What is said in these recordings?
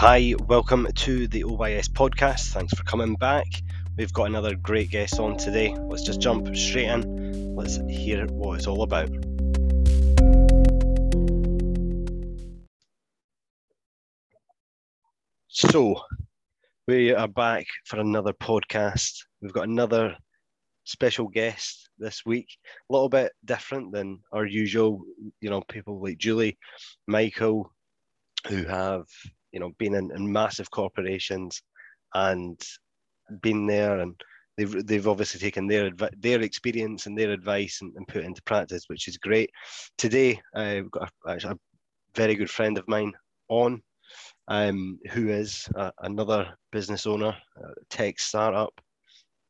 Hi, welcome to the OYS podcast. Thanks for coming back. We've got another great guest on today. Let's just jump straight in. Let's hear what it's all about. So, we are back for another podcast. We've got another special guest this week. A little bit different than our usual, you know, people like Julie, Michael, who have you know been in, in massive corporations and been there and they've they've obviously taken their their experience and their advice and, and put into practice, which is great. Today, we've got a, a, very good friend of mine on, um, who is uh, another business owner, tech startup,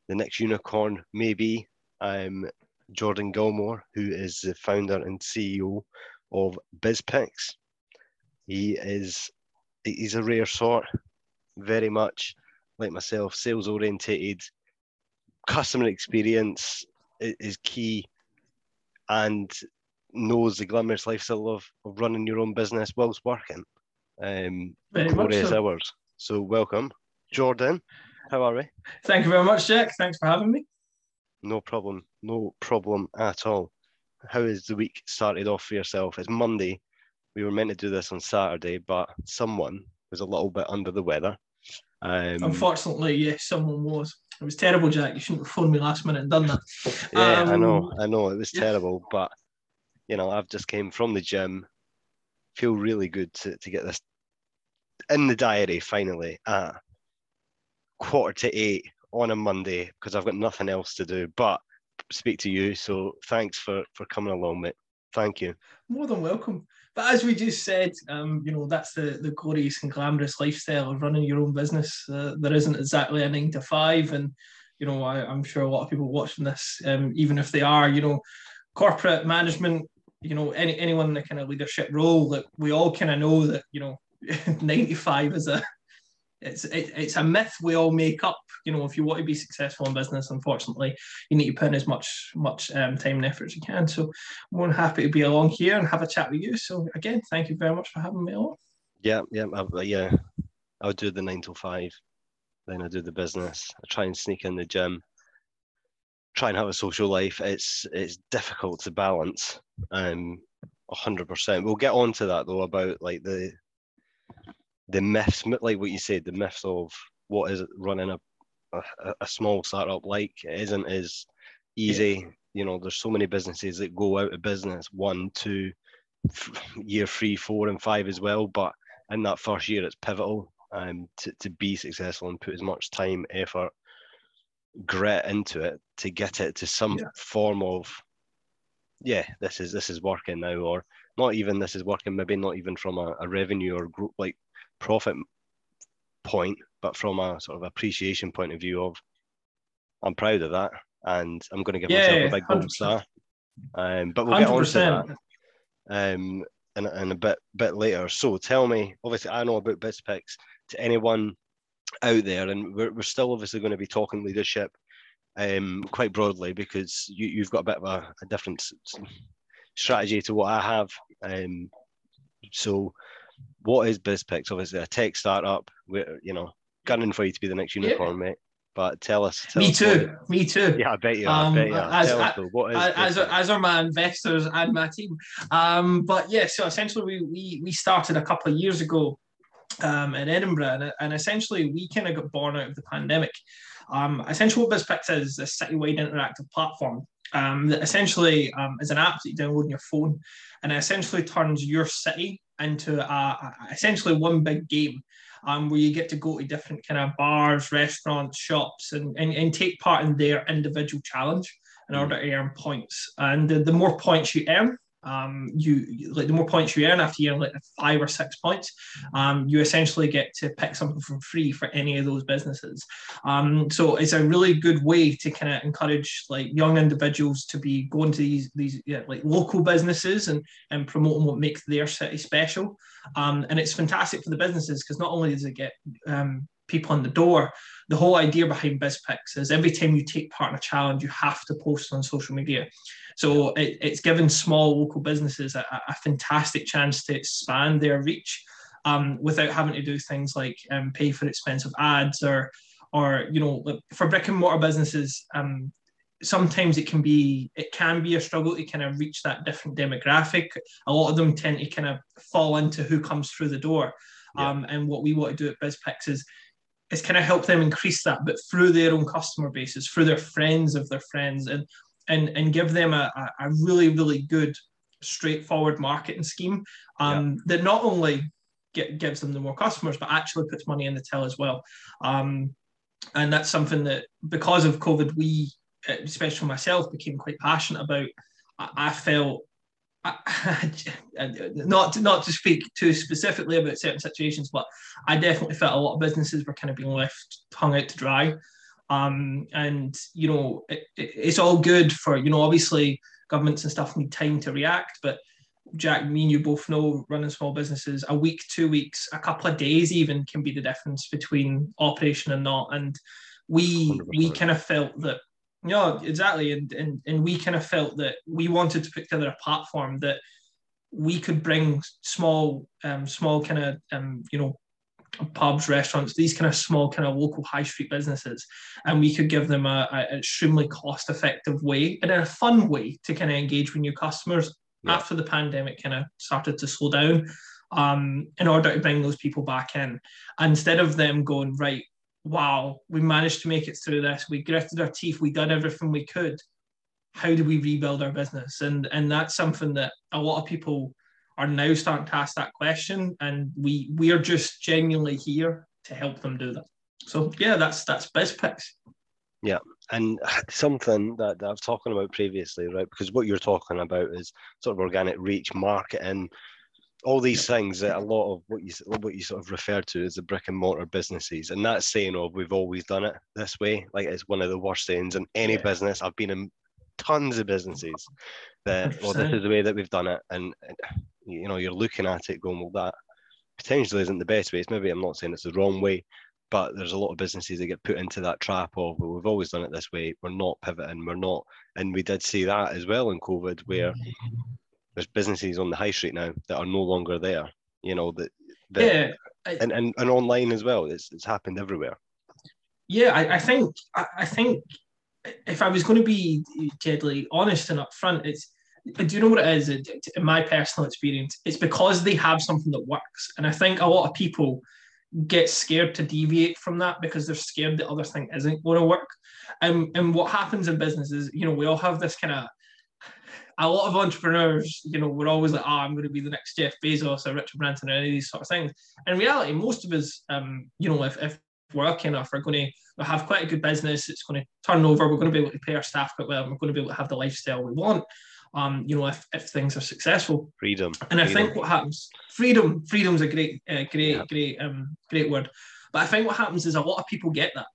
the next unicorn maybe. Um, Jordan Gilmour, who is the founder and CEO of BizPix. He is he's a rare sort, very much like myself, sales orientated. Customer experience is key, and knows the glamorous lifestyle of, of running your own business whilst working. Um, very so. hours. So welcome, Jordan. How are we? Thank you very much, Jack. Thanks for having me. No problem. No problem at all. How has the week started off for yourself? It's Monday we were meant to do this on Saturday, but someone was a little bit under the weather. Um, Unfortunately, yes, someone was. It was terrible, Jack. You shouldn't have phoned me last minute and done that. yeah, um, I know, I know, it was yeah. terrible, but you know, I've just came from the gym. Feel really good to, to get this in the diary finally at quarter to eight on a Monday because I've got nothing else to do but speak to you. So thanks for for coming along, mate. Thank you. More than welcome. But as we just said, um, you know, that's the, the glorious and glamorous lifestyle of running your own business. Uh, there isn't exactly a nine to five. And, you know, I, am sure a lot of people watching this, um, even if they are, you know, corporate management, you know, any anyone in the kind of leadership role, that we all kind of know that, you know, 95 is a it's it, it's a myth we all make up. You know, if you want to be successful in business, unfortunately, you need to put in as much much um, time and effort as you can. So, I'm more than happy to be along here and have a chat with you. So, again, thank you very much for having me on. Yeah, yeah, I, yeah. I'll do the nine to five, then I do the business. I try and sneak in the gym. Try and have a social life. It's it's difficult to balance. Um, hundred percent. We'll get on to that though about like the the myths, like what you said, the myths of what is running a, a, a small startup like it isn't as easy. Yeah. You know, there's so many businesses that go out of business one, two, year three, four, and five as well. But in that first year, it's pivotal um, to, to be successful and put as much time, effort, grit into it to get it to some yeah. form of yeah, this is this is working now, or not even this is working. Maybe not even from a, a revenue or group like profit point, but from a sort of appreciation point of view of I'm proud of that and I'm going to give yeah, myself a big gold star. Um, but we'll 100%. get on to that um, in, in a bit bit later. So tell me, obviously, I know about BizPix. To anyone out there, and we're, we're still obviously going to be talking leadership um, quite broadly because you, have got a bit of a, a, different strategy to what I have. Um, so what is BizPix? Obviously, a tech startup. We're, you know, gunning for you to be the next unicorn, yeah. mate. But tell us. Tell me us too. What, me too. Yeah, I bet you. Um, I bet you. As, tell us, though, what is as, as are my investors and my team. Um, but yeah, so essentially, we, we we started a couple of years ago um, in Edinburgh, and, and essentially we kind of got born out of the pandemic. Um, essentially, what BizPix is a citywide interactive platform um, that essentially um, is an app that you download on your phone, and it essentially turns your city into a, a, essentially one big game um, where you get to go to different kind of bars, restaurants, shops, and, and, and take part in their individual challenge in mm. order to earn points. And the, the more points you earn, um, you like the more points you earn after you earn like five or six points, um, you essentially get to pick something for free for any of those businesses. Um, so it's a really good way to kind of encourage like young individuals to be going to these these yeah, like local businesses and and promoting what makes their city special. Um, and it's fantastic for the businesses because not only does it get um, people on the door. The whole idea behind BizPix is every time you take part in a challenge, you have to post on social media. So it, it's given small local businesses a, a, fantastic chance to expand their reach. um, without having to do things like um, pay for expensive ads or or you know for brick and mortar businesses um, sometimes it can be it can be a struggle to kind of reach that different demographic a lot of them tend to kind of fall into who comes through the door yeah. um, and what we want to do at bizpix is is kind of help them increase that but through their own customer bases through their friends of their friends and and and give them a, a really really good straightforward marketing scheme um, yeah. that not only get, gives them the more customers but actually puts money in the till as well um, and that's something that because of covid we especially myself, became quite passionate about. I, I felt not to, not to speak too specifically about certain situations, but I definitely felt a lot of businesses were kind of being left hung out to dry. Um, and you know, it, it, it's all good for you know, obviously governments and stuff need time to react, but Jack, me and you both know running small businesses, a week, two weeks, a couple of days even can be the difference between operation and not. And we 100%. we kind of felt that yeah, exactly. And, and and we kind of felt that we wanted to put together a platform that we could bring small, um, small kind of, um, you know, pubs, restaurants, these kind of small kind of local high street businesses, and we could give them a, a extremely cost effective way and a fun way to kind of engage with new customers yeah. after the pandemic kind of started to slow down. Um, in order to bring those people back in, instead of them going right, wow, we managed to make it through this. We gritted our teeth. We done everything we could. How do we rebuild our business? And and that's something that a lot of people are now starting to ask that question. And we we are just genuinely here to help them do that. So yeah, that's that's BizPix. Yeah, and something that, that I've talking about previously, right? Because what you're talking about is sort of organic reach, marketing, all these things that a lot of what you what you sort of refer to as the brick and mortar businesses, and that saying of we've always done it this way, like it's one of the worst sayings in any yeah. business. I've been in tons of businesses that well, oh, this is the way that we've done it, and you know you're looking at it going, well, that potentially isn't the best way. It's maybe I'm not saying it's the wrong way, but there's a lot of businesses that get put into that trap of well, we've always done it this way. We're not pivoting. We're not, and we did see that as well in COVID, where mm-hmm. There's businesses on the high street now that are no longer there. You know that, that yeah, I, and, and and online as well. It's it's happened everywhere. Yeah, I, I think I, I think if I was going to be deadly honest and upfront, it's do you know what it is? In my personal experience, it's because they have something that works, and I think a lot of people get scared to deviate from that because they're scared the other thing isn't going to work. And and what happens in business is, you know, we all have this kind of a lot of entrepreneurs, you know, we're always like, oh, I'm going to be the next Jeff Bezos or Richard Branson or any of these sort of things. In reality, most of us, um, you know, if, if we're lucky enough, we're going to have quite a good business. It's going to turn over. We're going to be able to pay our staff quite well. And we're going to be able to have the lifestyle we want. Um, you know, if, if things are successful. Freedom. And I freedom. think what happens, freedom, freedom's a great, uh, great, yeah. great, um, great word. But I think what happens is a lot of people get that.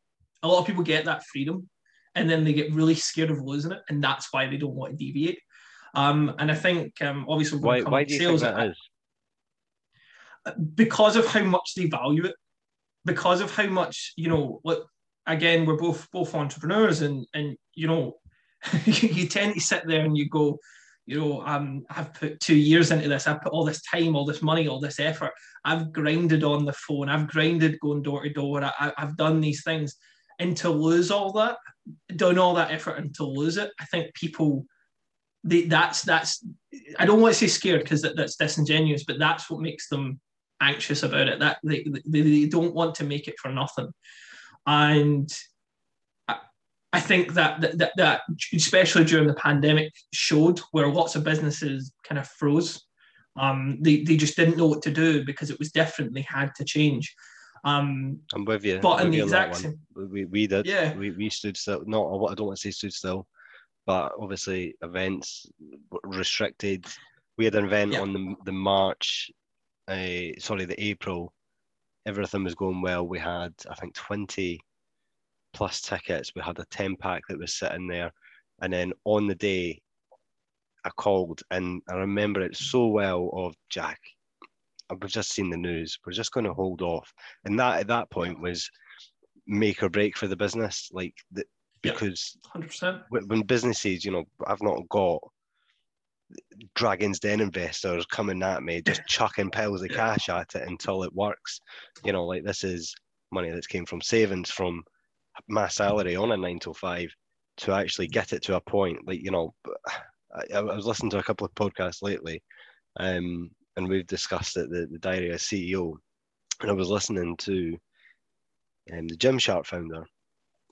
A lot of people get that freedom, and then they get really scared of losing it, and that's why they don't want to deviate. Um, and I think um, obviously why, why do you sales, think that is? Because of how much they value it, because of how much you know. Look, again, we're both both entrepreneurs, and and you know, you tend to sit there and you go, you know, um, I've put two years into this. I've put all this time, all this money, all this effort. I've grinded on the phone. I've grinded going door to door. I, have done these things, and to lose all that, done all that effort, and to lose it, I think people they, that's that's I don't want to say scared because that, that's disingenuous, but that's what makes them anxious about it. That they, they, they don't want to make it for nothing, and I, I think that, that that that especially during the pandemic showed where lots of businesses kind of froze. Um, they, they just didn't know what to do because it was different. They had to change. Um, I'm with you. But in the exact same, we, we did. Yeah. We, we stood still. Not I don't want to say stood still but obviously events restricted. We had an event on the the March, uh, sorry, the April. Everything was going well. We had I think twenty plus tickets. We had a ten pack that was sitting there, and then on the day, I called and I remember it so well. Of Jack, We've just seen the news. We're just going to hold off, and that at that point was make or break for the business. Like the, because 100%. when businesses, you know, I've not got Dragon's Den investors coming at me, just chucking piles of cash at it until it works. You know, like this is money that's came from savings from my salary on a nine to five to actually get it to a point. Like, you know, I, I was listening to a couple of podcasts lately, um, and we've discussed it, the, the diary of CEO. And I was listening to um, the Gymshark founder,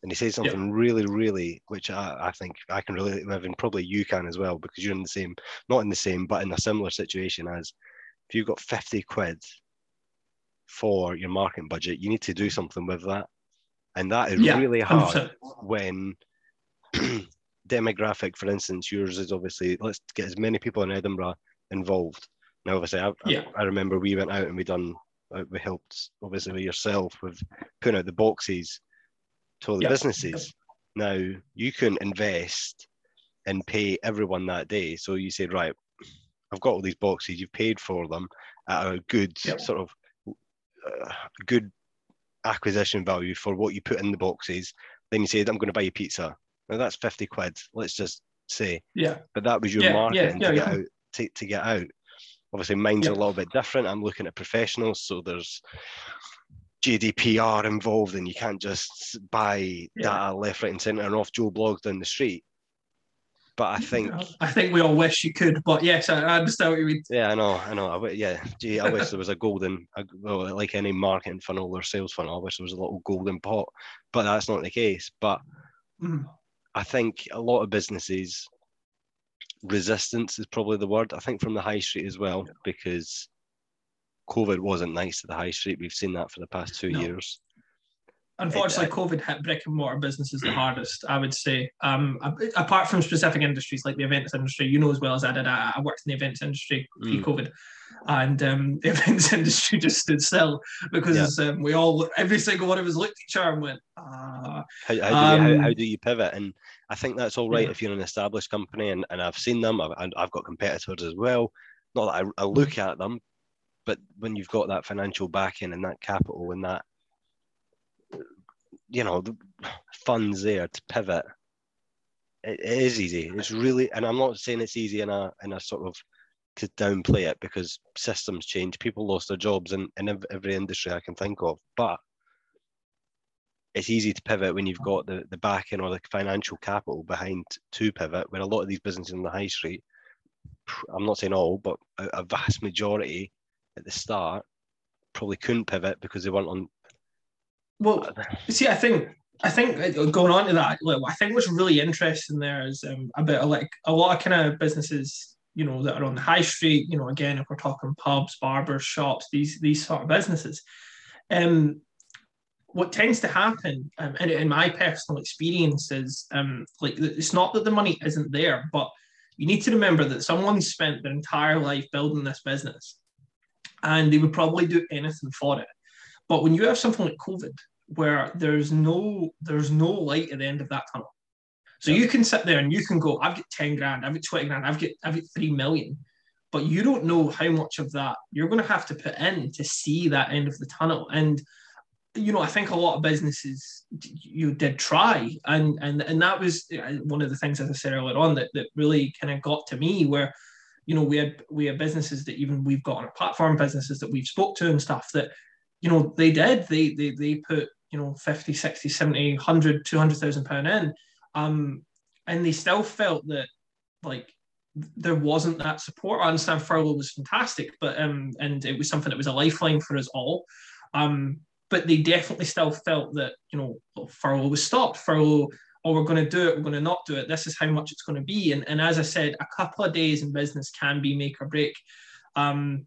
and he said something really, really, which I, I think I can relate with, and probably you can as well, because you're in the same, not in the same, but in a similar situation as if you've got 50 quid for your marketing budget, you need to do something with that. And that is yeah, really hard 100%. when demographic, for instance, yours is obviously let's get as many people in Edinburgh involved. Now, obviously, I, yeah. I, I remember we went out and we done, uh, we helped obviously with yourself with putting out the boxes to all the businesses. Now you can invest and pay everyone that day. So you said, right, I've got all these boxes. You've paid for them at a good yep. sort of uh, good acquisition value for what you put in the boxes. Then you said, I'm going to buy you pizza. Now that's 50 quid. Let's just say. Yeah. But that was your yeah, marketing yeah, to get out. To, to get out. Obviously, mine's a little bit different. I'm looking at professionals, so there's GDPR involved, and you can't just buy yeah. data left, right, and centre and off Joe Bloggs down the street. But I think I think we all wish you could. But yes, I, understand what you mean. Yeah, I know, I know. I, yeah, gee, I wish there was a golden, well, like any marketing funnel or sales funnel. I wish there was a little golden pot, but that's not the case. But mm. I think a lot of businesses resistance is probably the word. I think from the high street as well, because COVID wasn't nice to the high street. We've seen that for the past two no. years. Unfortunately, it, uh, COVID hit brick and mortar businesses the hardest, I would say. Um, apart from specific industries like the events industry, you know as well as I did, I, I worked in the events industry pre COVID. Mm. And um, the events industry just stood still because yeah. um, we all, every single one of us looked at each other and went, ah. How, how, do you, how, um, how, do you pivot? And I think that's all right yeah. if you're an established company, and, and I've seen them. I've, I've got competitors as well. Not that I, I look at them, but when you've got that financial backing and that capital and that you know funds there to pivot it, is easy. It's really and i'm not saying it's easy in a in a sort of to downplay it because systems change people lost their jobs in, in every industry i can think of but it's easy to pivot when you've got the, the backing or the financial capital behind to pivot when a lot of these businesses in the high street i'm not saying all but a vast majority at the start probably couldn't pivot because they weren't on well, see, I think I think uh, going on to that, I think what's really interesting there is um, a bit of like a lot of kind of businesses, you know, that are on the high street. You know, again, if we're talking pubs, barbers, shops, these these sort of businesses, um, what tends to happen, um, and in my personal experience, is um, like it's not that the money isn't there, but you need to remember that someone spent their entire life building this business, and they would probably do anything for it. But when you have something like COVID, where there's no there's no light at the end of that tunnel. So you can sit there and you can go, I've got 10 grand, I've got 20 grand, I've got I've got three million. But you don't know how much of that you're going to have to put in to see that end of the tunnel. And you know, I think a lot of businesses you did try, and and and that was uh, one of the things, as I said earlier on, that that really kind of got to me, where you know we had we had businesses that even we've got on our platform, businesses that we've spoke to and stuff that you know they did. They they they put you know 50 60 70 100 200,000 pound in. Um and they still felt that like there wasn't that support. I understand furlough was fantastic but um and it was something that was a lifeline for us all. Um but they definitely still felt that you know furlough was stopped. Furlough oh we're going to do it we're going to not do it this is how much it's going to be and, and as i said a couple of days in business can be make or break um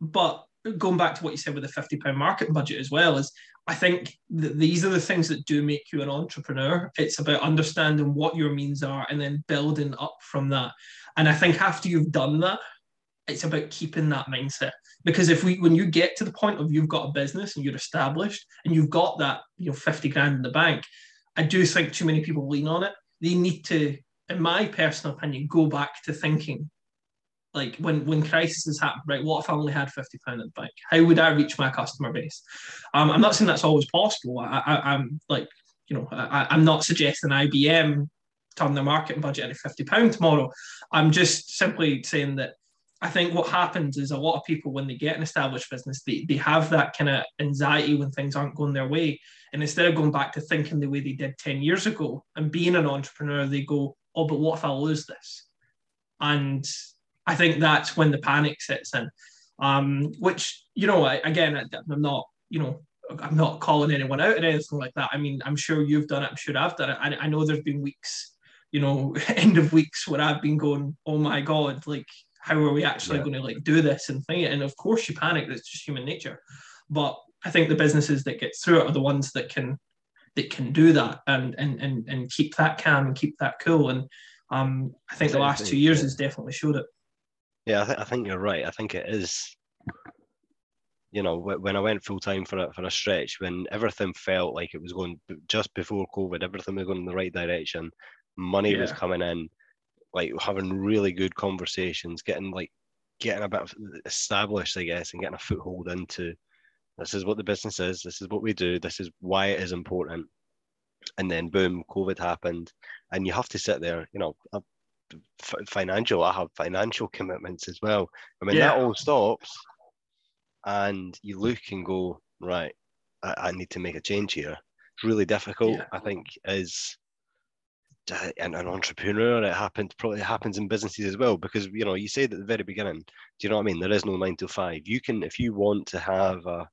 but going back to what you said with the 50 pound market budget as well is I think that these are the things that do make you an entrepreneur. It's about understanding what your means are and then building up from that. And I think after you've done that, it's about keeping that mindset. Because if we when you get to the point of you've got a business and you're established and you've got that, you know, 50 grand in the bank, I do think too many people lean on it. They need to, in my personal opinion, go back to thinking like when when crisis happen, right? What if I only had fifty pound in the bank? How would I reach my customer base? Um, I'm not saying that's always possible. I, am like, you know, I, am not suggesting IBM turn their marketing budget into fifty pound tomorrow. I'm just simply saying that I think what happens is a lot of people when they get an established business, they, they have that kind of anxiety when things aren't going their way. And instead of going back to thinking the way they did 10 years ago and being an entrepreneur, they go, Oh, but what if I lose this? And I think that's when the panic sets in. Um, which, you know, I, again, I, I'm not, you know, I'm not calling anyone out or anything like that. I mean, I'm sure you've done it. I'm sure I've done it. I, I know there's been weeks, you know, end of weeks where I've been going, oh my God, like, how are we actually yeah. going to like do this and thing it? And of course you panic, that's just human nature. But I think the businesses that get through it are the ones that can that can do that and and and, and keep that calm and keep that cool. And um, I think the last two years has definitely showed it. Yeah, I, th- I think you're right. I think it is you know, when I went full time for a, for a stretch, when everything felt like it was going just before COVID, everything was going in the right direction, money yeah. was coming in, like having really good conversations, getting like getting a bit established, I guess, and getting a foothold into this is what the business is, this is what we do, this is why it is important. And then boom, COVID happened, and you have to sit there, you know, uh, financial. I have financial commitments as well. I mean, yeah. that all stops and you look and go, right, I, I need to make a change here. It's really difficult, yeah. I think, is uh, an, an entrepreneur. It happens probably happens in businesses as well because you know you said at the very beginning. Do you know what I mean? There is no nine to five. You can if you want to have a,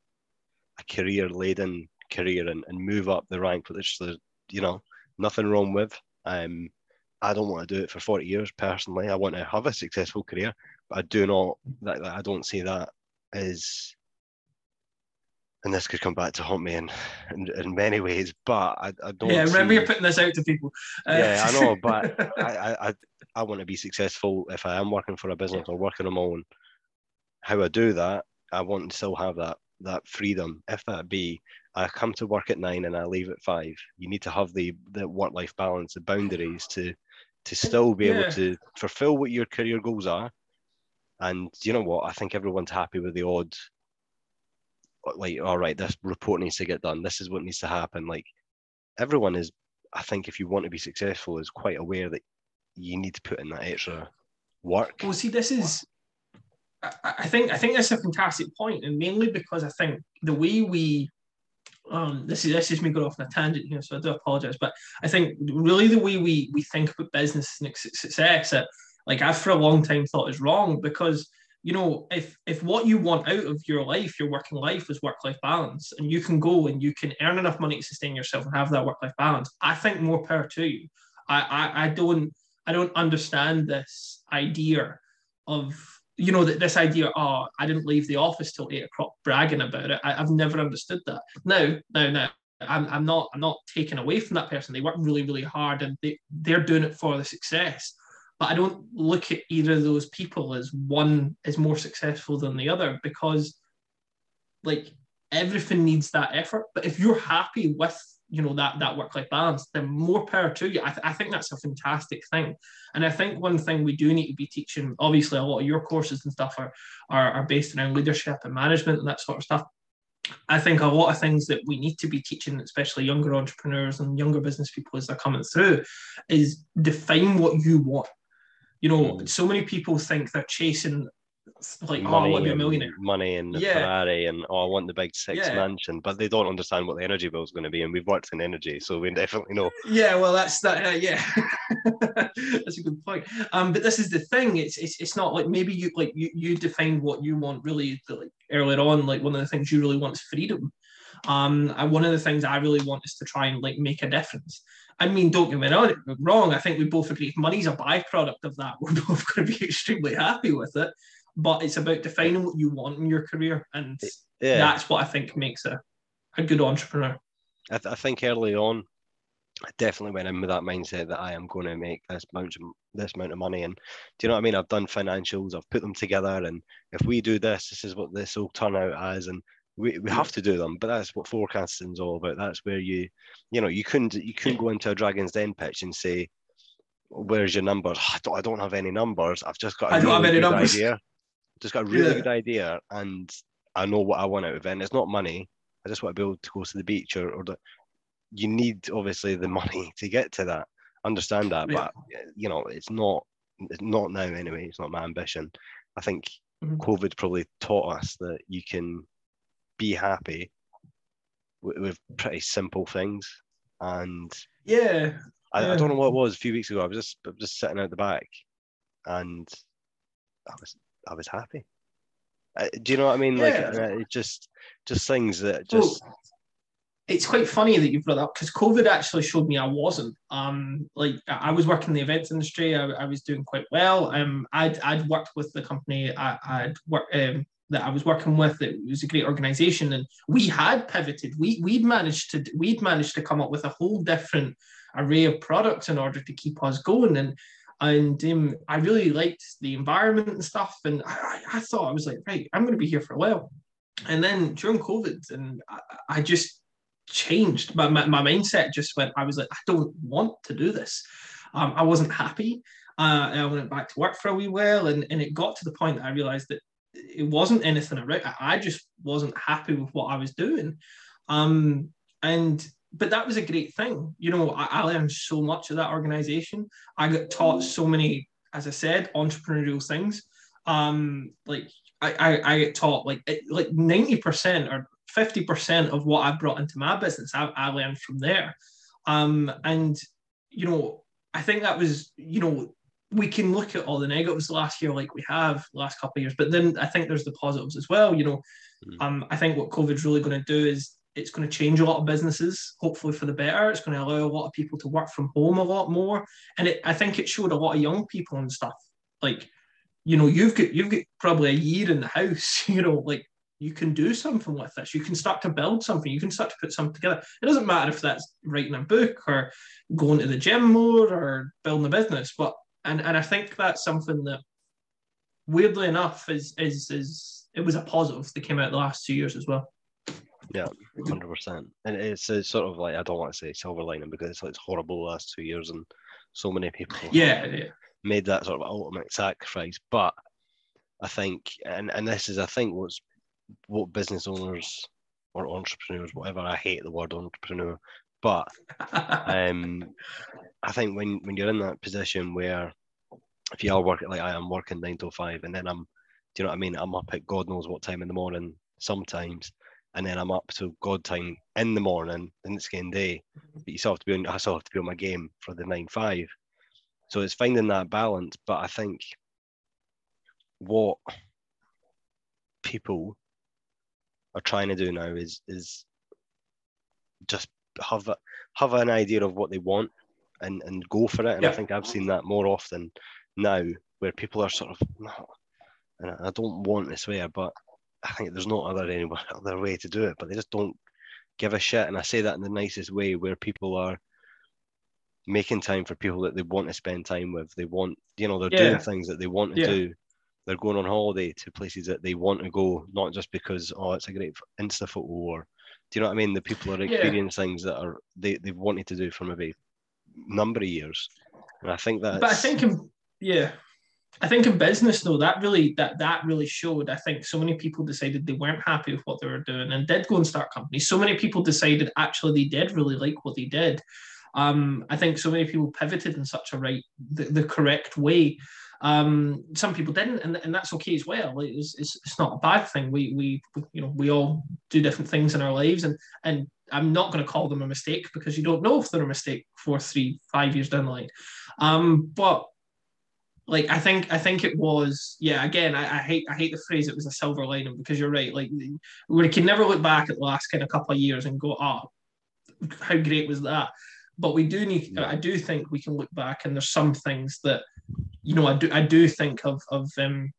a career laden career and, and move up the rank, which there's you know nothing wrong with. Um, I don't want to do it for 40 years personally. I want to have a successful career, but I do not that, that I don't see that is and this could come back to haunt me in, in, in many ways, but I, I don't. Yeah, remember you're putting this out to people. Uh... Yeah, I know, but I, I, I want to be successful if I am working for a business or working on my own. How I do that, I want to still have that that freedom. If that be, I come to work at nine and I leave at five. You need to have the the work life balance, the boundaries to to still be yeah. able to fulfill what your career goals are and you know what? I think everyone's happy with the odd, like, all right, this report needs to get done. This is what needs to happen. Like, everyone is, I think, if you want to be successful, is quite aware that you need to put in that extra work. Well, see, this is, I think, I think that's a fantastic point, and mainly because I think the way we um, this is this is me going off on a tangent here, so I do apologize. But I think really the way we we think about business and success, like I've for a long time thought is wrong because you know if if what you want out of your life your working life is work life balance and you can go and you can earn enough money to sustain yourself and have that work life balance i think more power to you I, I i don't i don't understand this idea of you know that this idea oh i didn't leave the office till eight o'clock bragging about it. I, have never understood that. Now now now I'm, I'm not i'm not taken away from that person. They work really really hard and they, they're doing it for the success. But I don't look at either of those people as one is more successful than the other because like everything needs that effort. But if you're happy with you know that that work life balance, then more power to you. I, th- I think that's a fantastic thing, and I think one thing we do need to be teaching. Obviously, a lot of your courses and stuff are are, are based around leadership and management and that sort of stuff. I think a lot of things that we need to be teaching, especially younger entrepreneurs and younger business people as they're coming through, is define what you want you know, mm. so many people think they're chasing like, money oh, I want to be a millionaire. Money and the yeah. Ferrari and oh, I want the big six yeah. mansion, but they don't understand what the energy bill is going to be. And we've worked in energy, so we definitely know. Yeah, well, that's that. Uh, yeah, that's a good point. Um, but this is the thing. It's, it's it's not like maybe you like you you defined what you want really like earlier on. Like one of the things you really want is freedom. Um, and one of the things I really want is to try and like make a difference. I mean, don't get me wrong. I think we both agree if money's a byproduct of that, we're both going to be extremely happy with it. But it's about defining what you want in your career, and yeah. that's what I think makes a, a good entrepreneur. I, th- I think early on, I definitely went in with that mindset that I am going to make this amount of this amount of money. And do you know what I mean? I've done financials, I've put them together, and if we do this, this is what this will turn out as. And we, we have to do them but that's what forecasting is all about that's where you you know you couldn't you couldn't go into a dragon's den pitch and say where's your numbers I don't, I don't have any numbers i've just got a I don't really have any good idea just got a really yeah. good idea and i know what i want out of it and it's not money i just want to be able to go to the beach or, or the, you need obviously the money to get to that understand that, Yeah. but you know, it's not it's not now anyway. It's not my ambition. I think Mhm. COVID probably taught us that you can be happy with, with pretty simple things. And Yeah, I, I don't know what it was a few weeks ago. I was just I was just sitting out the back, and I was I was happy. Uh, do you know what I mean? Like Yeah. uh, it just just things that Well, just it's quite funny that you've brought that up because COVID actually showed me I wasn't. Um, like I I was working in the events industry. I, I was doing quite well. Um, I'd I'd worked with the company. I, I'd worked um, that I was working with. It was a great organization, and we had pivoted. We we'd managed to we'd managed to come up with a whole different array of products in order to keep us going. And and um, I really liked the environment and stuff. And I, I- thought I was like, right, I'm going to be here for a while. And then during COVID, and I, I just changed. My, my, my mindset just went, I was like, I don't want to do this. Um, I wasn't happy. Uh, I went back to work for a wee while, and, and it got to the point that I realized that it wasn't anything. I I just wasn't happy with what I was doing. Um, and but that was a great thing. You know, I, I learned so much of that organization. I got taught so many, as I said, entrepreneurial things. Um, like I, I, I get taught like it- like 90% or 50% of what I brought into my business, I, I learned from there. Um, and you know, I think that was, you know, we can look at all the negatives last year like we have last couple of years, but then I think there's the positives as well. You know, Mm. um, I think what COVID's really going to do is it's going to change a lot of businesses, hopefully for the better. It's going to allow a lot of people to work from home a lot more, and it, I think it showed a lot of young people and stuff like, you know, you've got you've got probably a year in the house, you know, like you can do something with this. You can start to build something. You can start to put something together. It doesn't matter if that's writing a book or going to the gym more or building a business, but and and I think that's something that weirdly enough is is is it was a positive that came out the last two years as well. hundred percent. And it's a sort of like I don't want to say silver lining because it's like it's horrible the last two years and so many people Yeah, yeah, made that sort of ultimate sacrifice. But I think, and and this is I think what's what business owners or entrepreneurs, whatever. I hate the word entrepreneur, but um, I think when when you're in that position where if you are working like I am working nine to five, and then I'm, do you know what I mean? I'm up at God knows what time in the morning sometimes, and then I'm up to God time in the morning, and it's game day. Mm-hmm. But you still have to be on. I still have to be on my game for the nine five. So it's finding that balance. But I think what people are trying to do now is is just have a, have an idea of what they want and and go for it. And I think I've seen that more often now, where people are sort of no, and I don't want to swear, but I think there's no other any other way to do it. But they just don't give a shit, and I say that in the nicest way, where people are making time for people that they want to spend time with. They want, you know, they're Yeah. doing things that they want to Yeah. do. They're going on holiday to places that they want to go, not just because oh it's a great Insta photo or do you know what I mean? The people are Yeah. experiencing things that are they they've wanted to do for maybe number of years, and I think that. but I think um, yeah, I think in business though that really that that really showed. I think so many people decided they weren't happy with what they were doing and did go and start companies. So many people decided actually they did really like what they did. Um, I think so many people pivoted in such a right the, the correct way. Um, some people didn't, and, and that's okay as well. It's, it's, it's not a bad thing. We, we you know we all do different things in our lives, and and I'm not going to call them a mistake because you don't know if they're a mistake four, three, five years down the line. Um, but like I think I think it was yeah. Again, I, I hate I hate the phrase it was a silver lining because you're right. Like we can never look back at the last kind of couple of years and go, oh, how great was that? But we do need. Yeah. I do think we can look back and there's some things that you know I do I do think of of um,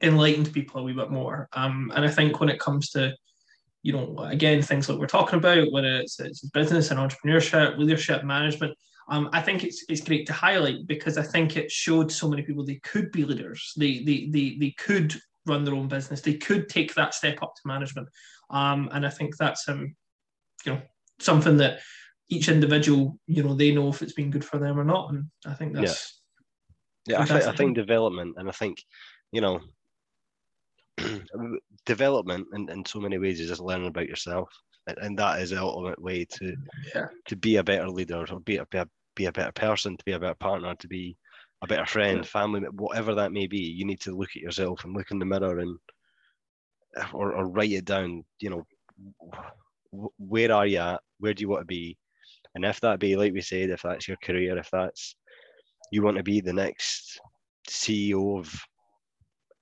enlightened people a wee bit more. Um, and I think when it comes to you know, again, things that we're talking about, whether it's, it's business and entrepreneurship, leadership, management, um, I think it's, it's great to highlight because I think it showed so many people they could be leaders. They, they, they, they could run their own business. They could take that step up to management. Um, and I think that's, um, you know, something that each individual, you know, they know if it's been good for them or not. And I think that's, Yeah, I think, I think development, and I think, you know, development in, in so many ways is just learning about yourself, and, and that is the ultimate way to yeah, to be a better leader or be a, be a be a better person, to be a better partner, to be a better friend, Yeah. family, whatever that may be. You need to look at yourself and look in the mirror and or, or write it down. You know, where are you at? Where do you want to be? And if that be, like we said, if that's your career, if that's you want to be the next CEO of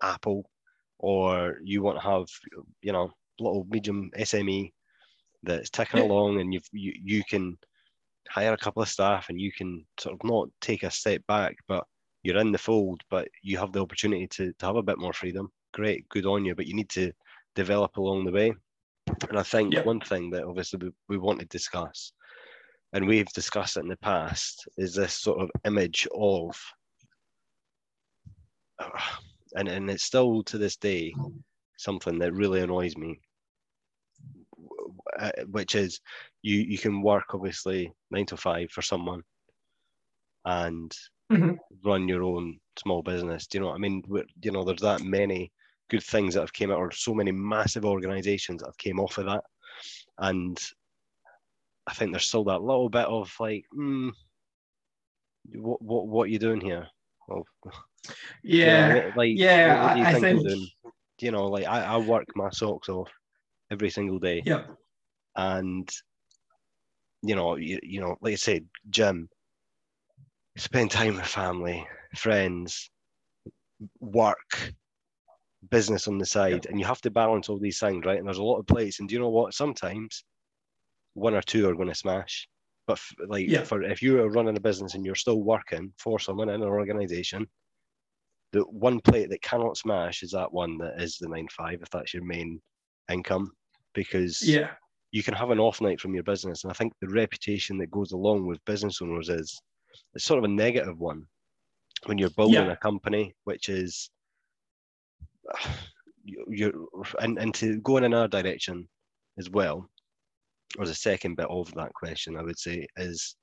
Apple, or you want to have, you know, little medium SME that's ticking Yeah. along, and you've, you you can hire a couple of staff, and you can sort of not take a step back, but you're in the fold, but you have the opportunity to, to have a bit more freedom. Great, good on you, but you need to develop along the way. And I think Yeah. one thing that obviously we, we want to discuss, and we've discussed it in the past, is this sort of image of, and, and it's still to this day something that really annoys me, uh, which is you, you can work obviously nine to five for someone and Mhm. run your own small business. Do you know what I mean? We're- You know, there's that many good things that have came out, or so many massive organizations that have came off of that. And I think there's still that little bit of like, hmm, what what what are you doing here? Well, you know Yeah, like yeah, what, what do you I- I think, think- doing? You know, like I, I work my socks off every single day yeah, and you know you, you know like I said gym, spend time with family friends work business on the side and you have to balance all these things right? And there's a lot of plates and do you know what? Sometimes one or two are going to smash. But f- like Yeah. for if you are running a business and you're still working for someone in an organization the one plate that cannot smash is that one that is the nine five if that's your main income because yeah, you can have an off night from your business. And I think the reputation that goes along with business owners is it's sort of a negative one when you're building Yeah. a company, which is you- you're and, and to go in another direction as well, or the second bit of that question, I would say, is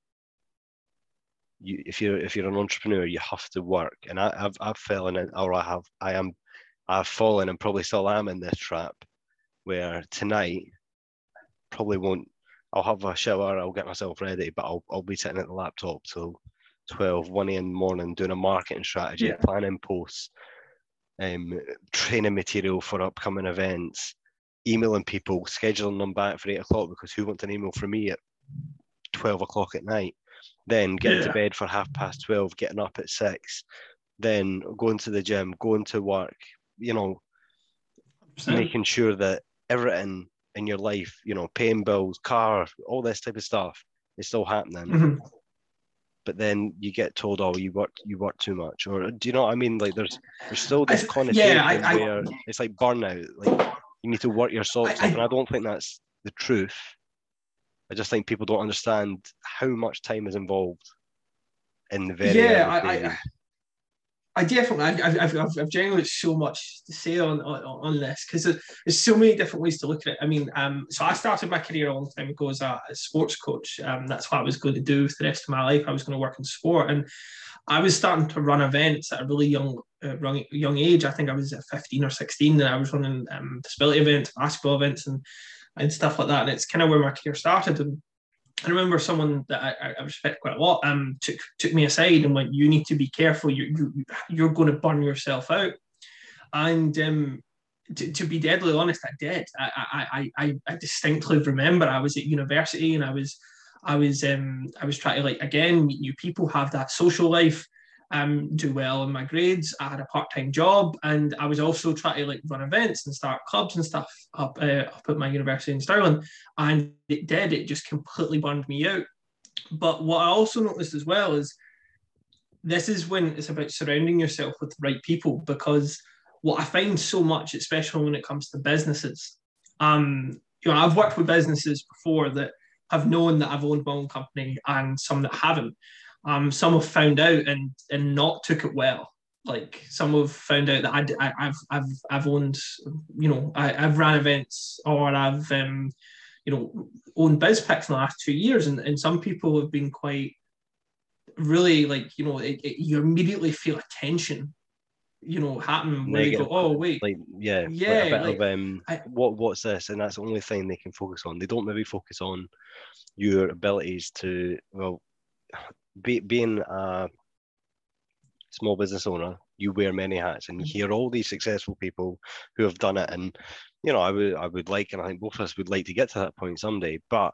you if you're if you're an entrepreneur, you have to work. And I, I've I've fallen in or I have I am I've fallen and probably still am in this trap where tonight probably won't. I'll have a shower, I'll get myself ready, but I'll, I'll be sitting at the laptop till 12, 1 a.m. in the morning doing a marketing strategy, Yeah. planning posts, um, training material for upcoming events, emailing people, scheduling them back for 8 o'clock because who wants an email from me at 12 o'clock at night? Then getting to bed for half past 12, getting up at 6, then going to the gym, going to work, you know, making sure that everything in your life, you know, paying bills, car, all this type of stuff is still happening. Mhm. But then you get told, "Oh, you work, you work too much," or do you know what I mean? Like, there's there's still this th- connotation yeah, I- I- where it's like burnout. Like you need to work your socks off, and I don't think that's the truth. I just think people don't understand how much time is involved in the very Yeah, I- I- definitely, I've, I've, I've, I've so much to say on on, on this because there's so many different ways to look at it. I mean, um, so I started my career a long time ago as a, a sports coach. Um, that's what I was going to do for the rest of my life. I was going to work in sport, and I was starting to run events at a really young, uh, young, age. I think I was at 15 or 16, and I was running um, disability events, basketball events, and and stuff like that. And it's kind of where my career started. And I remember someone that I, I respect quite a lot um, took took me aside and went, "You need to be careful. You, you you're going to burn yourself out." And um, to, to be deadly honest, I did. I, I I I distinctly remember I was at university and I was I was um I was trying to like again meet new people, have that social life, um, do well in my grades. I had a part time job and I was also trying to like run events and start clubs and stuff up uh, up at my university in Stirling. And it did. It just completely burned me out. But what i also noticed as well is this is when it's about surrounding yourself with the right people because what i find so much especially when it comes to businesses um you know i've worked with businesses before that have known that i've owned my own company and some that haven't um some have found out and and not took it well. Like some have found out that I, I, I've I've I've owned you know I, I've ran events or I've um, you know, owned BizPix in the last two years, and, and some people have been quite really like, you know, it, it, you immediately feel a tension, you know, happen where you go, oh wait, like yeah, Yeah, like a bit like, of um, I- what what's this, and that's the only thing they can focus on. They don't maybe focus on your abilities to well, be, being a small business owner, you wear many hats, and you hear all these successful people who have done it. And you know, I would I would like, and I think both of us would like to get to that point someday. But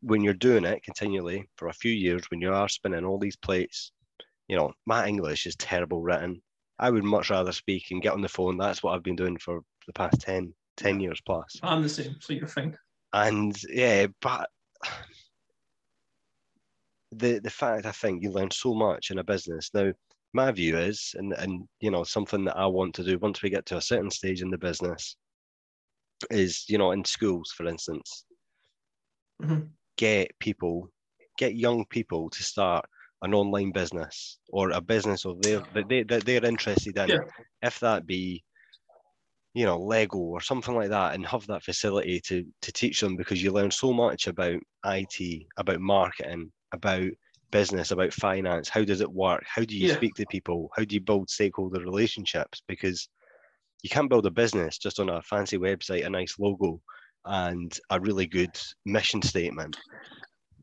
when you're doing it continually for a few years, when you are spinning all these plates, you know, my English is terrible written. I would much rather speak and get on the phone. That's what I've been doing for the past 10, 10 years plus. I'm the same, so you're fine. And yeah, but the the fact I think you learn so much in a business. Now, my view is, and and you know, something that I want to do once we get to a certain stage in the business is, you know, in schools, for instance, Mhm. get people, get young people to start an online business or a business of their that they that they're interested in. Yeah. If that be you know lego or something like that and have that facility to to teach them because you learn so much about it about marketing about business about finance? How does it work? How do you Yeah. speak to people? How do you build stakeholder relationships? Because you can't build a business just on a fancy website a nice logo and a really good mission statement.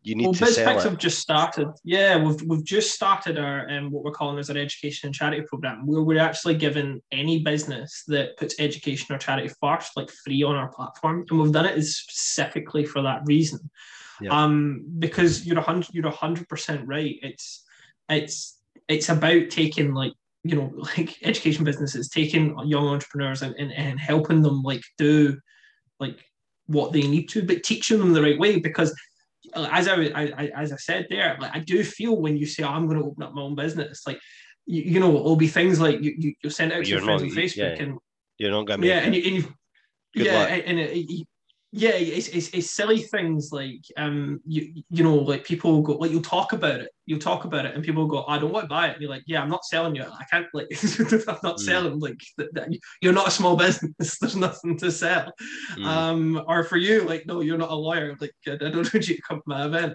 You need Well, to sell it. have just started. Yeah, we've we've just started our um, what we're calling as our education and charity program, where we're actually giving any business that puts education or charity first, like free on our platform, and we've done it is specifically for that reason. Yeah. Um, because you're a hundred, you're a hundred percent right. It's it's it's about taking like you know like education businesses, taking young entrepreneurs and, and, and helping them like do like what they need to, but teaching them the right way because uh, as I, I, as I said there, like I do feel when you say oh, I'm going to open up my own business, like you, you know, it'll be things like you you you'll send out to your friends not- on Facebook yeah. and you're not gonna make yeah, it. and you, and you yeah, luck. and, and it, it- yeah, it's, it's it's silly things like um you you know like people go like you'll talk about it, you'll talk about it, and people go I don't want to buy it, and you're like yeah I'm not selling you, I can't like I'm not Mm. selling like that, that- you're not a small business, there's nothing to sell, Mm. um, or for you, like, no, you're not a lawyer. Like, I don't want you to come to my event.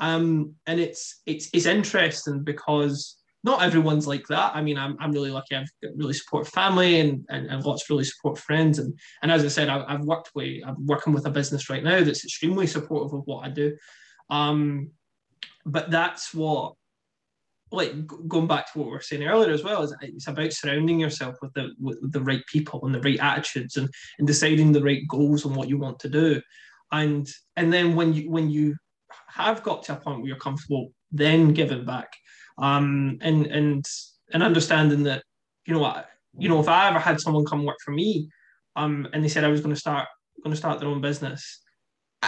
Um, and it's it's it's interesting because not everyone's like that. I mean, I'm, I'm really lucky. I've got really supportive family and, and, and lots really supportive friends. And and as I said, I, I've worked with I'm working with a business right now that's extremely supportive of what I do. Um, but that's what like going back to what we were saying earlier as well is it's about surrounding yourself with the with the right people and the right attitudes and and deciding the right goals and what you want to do and and then when you when you have got to a point where you're comfortable then giving back um and and and understanding that you know you know if i ever had someone come work for me um and they said i was going to start going to start their own business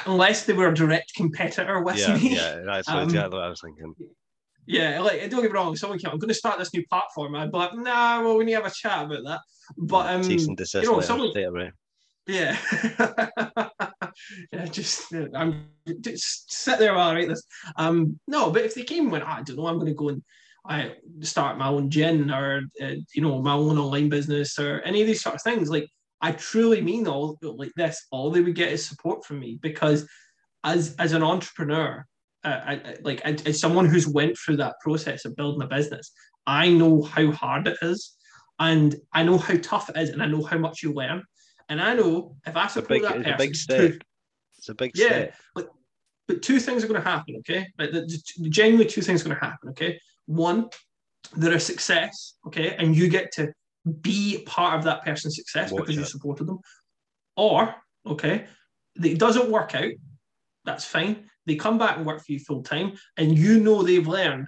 unless they were a direct competitor with yeah, me yeah, that's Um, exactly what I was thinking. yeah, like don't get me wrong. Someone came, I'm going to start this new platform. I'd be like, nah, well, we need to have a chat about that. But um, Cease and desist you know, someone, away. Yeah, yeah, just I'm just sit there while I write this. Um, no, but if they came and went, "Ah, I don't know, I'm to go and I start my own gin or uh, you know my own online business or any of these sort of things, like I truly mean all like this. All they would get is support from me because as as an entrepreneur, uh, I, I- like as as someone who's went through that process of building a business, I know how hard it is, and I know how tough it is, and I know how much you learn. And I know if I support big, that it's a big step. It's a big Yeah. step. but two things are going to happen, okay? Like, the, the- genuinely, two things are going to happen, okay? One, they're a success, okay, and you get to be part of that person's success Watch because you supported them. Or, okay, it doesn't work out, that's fine. They come back and work for you full time, and you know they've learned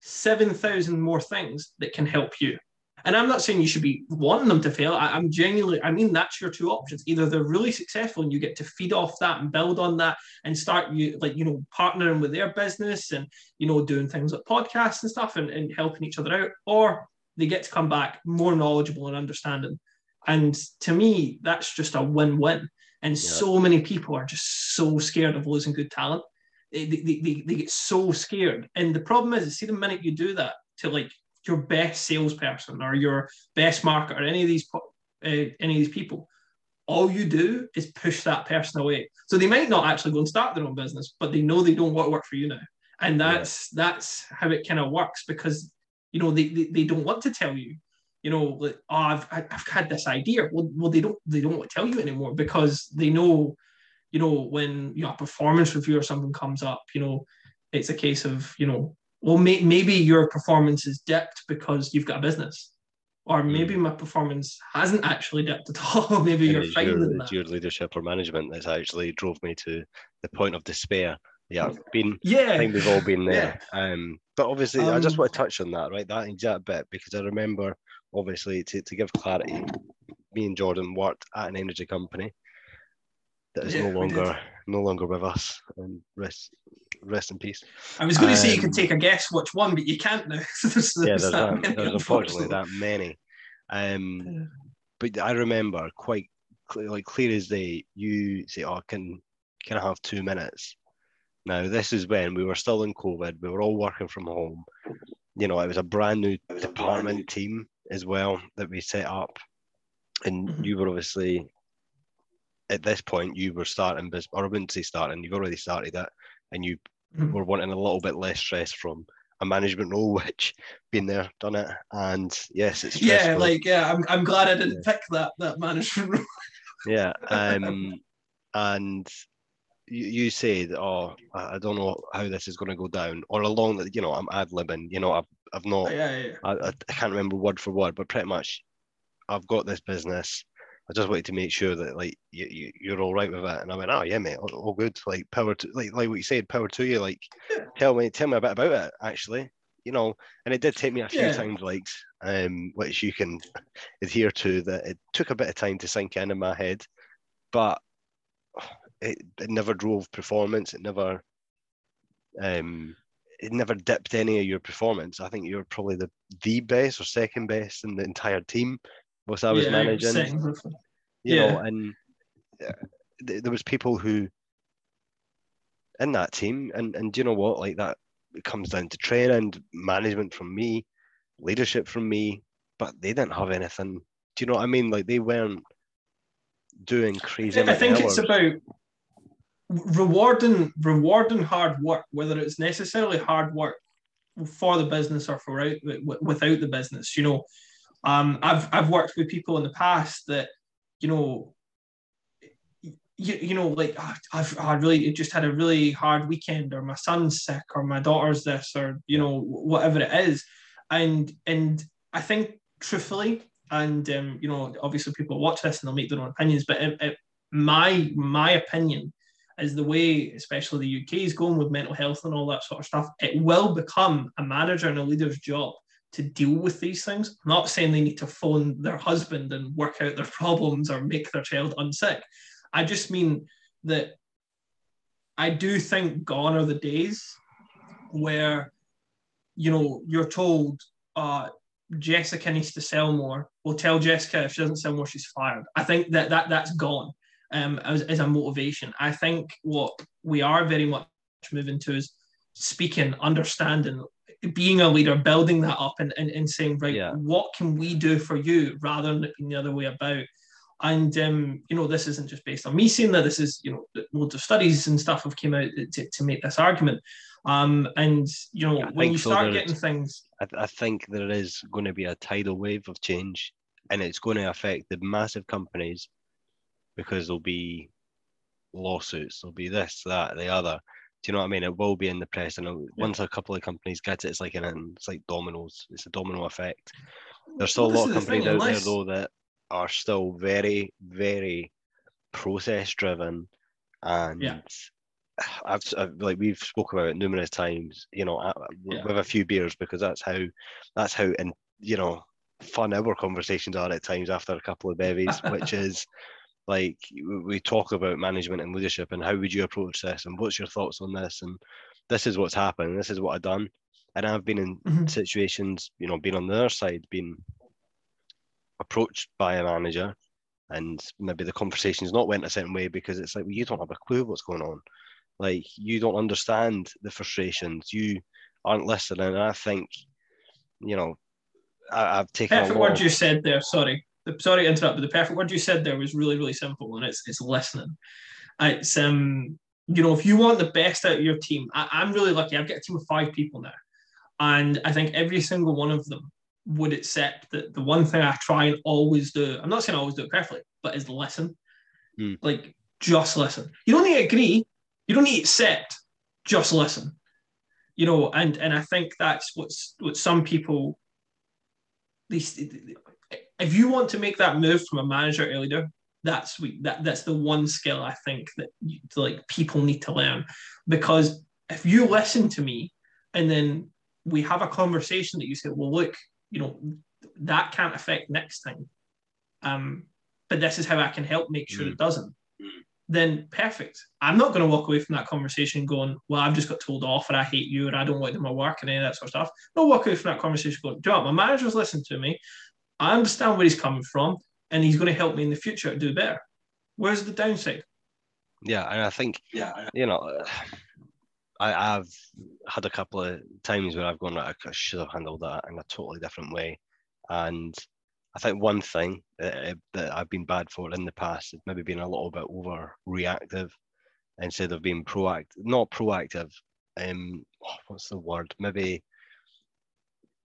7,000 more things that can help you. And I'm not saying you should be wanting them to fail. I, am genuinely, I mean, that's your two options. Either they're really successful and you get to feed off that and build on that and start you like, you know, partnering with their business and, you know, doing things like podcasts and stuff and, and helping each other out, or they get to come back more knowledgeable and understanding. And to me, that's just a win-win. And Yeah. so many people are just so scared of losing good talent. They, they, they, they get so scared. And the problem is, see, the minute you do that to like your best salesperson or your best marketer, or any of these uh, any of these people, all you do is push that person away. So they might not actually go and start their own business, but they know they don't want to work for you now. And that's that's how it kind of works because you know they, they, they don't want to tell you you know, like, oh, I've, I've had this idea. Well, well, they don't they don't want to tell you anymore because they know, you know, when you know a performance review or something comes up, you know, it's a case of you know, well, may, maybe your performance is dipped because you've got a business, or Hmm. maybe my performance hasn't actually dipped at all. maybe And you're it's finding your, that. it's your leadership or management that's actually drove me to the point of despair. Yeah, I've been I think we've all been there. Um, but obviously, I just Um, want to touch on that, right? That exact bit, because I remember, obviously, to, to give clarity, me and Jordan worked at an energy company that is Yeah, no longer no longer with us. And rest rest in peace. I was going to say you can take a guess which one, but you can't now. there's, Yeah, there's that that, many, there's unfortunately that many. Um, Yeah. but I remember quite clear, like clear as day. You say, "Oh, can can I have two minutes?" Now this is when we were still in COVID. We were all working from home. You know, it was a brand new department team as well that we set up, and Mhm. you were obviously at this point you were starting business, or I wouldn't say starting. You've already started it, and you Mhm. were wanting a little bit less stress from a management role, which been there, done it, and yes, it's Yeah, like yeah, I'm, I'm glad I didn't pick that that management role. Yeah. Um, and you, you said, "Oh, I don't know how this is going to go down," or along that, you know, I'm ad libbing. You know, I've I've not, yeah, yeah, I I can't remember word for word, but pretty much, I've got this business. I just wanted to make sure that like you, you you're all right with that. And I went, "Oh yeah, mate, all, all good." Like power to like like what you said, power to you. Like tell me tell me a bit about it actually. You know, and it did take me a few Yeah. times, like, um, which you can adhere to. That it took a bit of time to sink in in my head, but it, it never drove performance. It never, um, it never dipped any of your performance. I think you're probably the the best or second best in the entire team. Was I was yeah, managing, of- you know, yeah. and uh, th- there was people who in that team, and and do you know what, like that, it comes down to training, management from me, leadership from me, but they didn't have anything. Do you know what I mean? Like they weren't doing crazy. I think it's about rewarding rewarding hard work, whether it's necessarily hard work for the business or for out without the business. You know, um, I've I've worked with people in the past that you know. You, you know, like "Ah, I've I really just had a really hard weekend, or my son's sick, or my daughter's this, or you know whatever it is, and and I think truthfully, and um, you know obviously people watch this and they'll make their own opinions, but it, it, my my opinion is the way, especially the UK is going with mental health and all that sort of stuff. It will become a manager and a leader's job to deal with these things. I'm not saying they need to phone their husband and work out their problems or make their child unsick. I just mean that I do think gone are the days where, you know, you're told, uh, Jessica needs to sell more. We'll tell Jessica if she doesn't sell more, she's fired. I think that, that that's gone um, as, as a motivation. I think what we are very much moving to is speaking, understanding, being a leader, building that up and, and, and saying, right, Yeah. what can we do for you rather than it being the other way about. And um, you know, this isn't just based on me saying that. This is, you know, loads of studies and stuff have came out to, to make this argument. Um, and you know, I when you so, start getting things, I, I think there is going to be a tidal wave of change, and it's going to affect the massive companies because there'll be lawsuits, there'll be this, that, the other. Do you know what I mean? It will be in the press, and Yeah. once a couple of companies get it, it's like an it's like dominoes. It's a domino effect. There's still Well, a lot of the thing, companies out unless- there though that are still very, very process driven, and I've, I've like we've spoke about it numerous times. You know, uh, Yeah. with a few beers because that's how that's how and you know fun our conversations are at times after a couple of bevies, which is like we talk about management and leadership and how would you approach this and what's your thoughts on this and this is what's happened. This is what I've done, and I've been in Mhm. situations, you know, being on the other side, being approached by a manager, and maybe the conversation's not went a certain way because it's like well, you don't have a clue what's going on, like you don't understand the frustrations, you aren't listening. And I think, you know, I, I've taken perfect a lot. word you said there. Sorry, the, sorry to interrupt, but the perfect word you said there was really, really simple, and it's it's listening. It's um, you know, if you want the best out of your team, I, I'm really lucky. I've got a team of five people now, and I think every single one of them would accept that the one thing I try and always do. I'm not saying I always do it perfectly, but is listen. Hmm. Like just listen. You don't need to agree. You don't need to accept. Just listen. you know, and and I think that's what's what some people. These, if you want to make that move from a manager to a leader, that's that that's the one skill I think that you, like people need to learn because if you listen to me and then we have a conversation that you say, well, look, you know, that can't affect next time. Um, but this is how I can help make sure mm. it doesn't. Mm. Then perfect. I'm not going to walk away from that conversation going, well, I've just got told off, and I hate you, and I don't want to do my work, and any of that sort of stuff. No, walk away from that conversation going, do you know what? My manager's listening to me. I understand where he's coming from, and he's going to help me in the future to do better. Where's the downside? Yeah, and I think, yeah, you know, I, have had a couple of times where I've gone, I should have handled that in a totally different way. And I think one thing that, that I've been bad for in the past is maybe being a little bit overreactive instead of being proactive, not proactive. Um, what's the word? Maybe,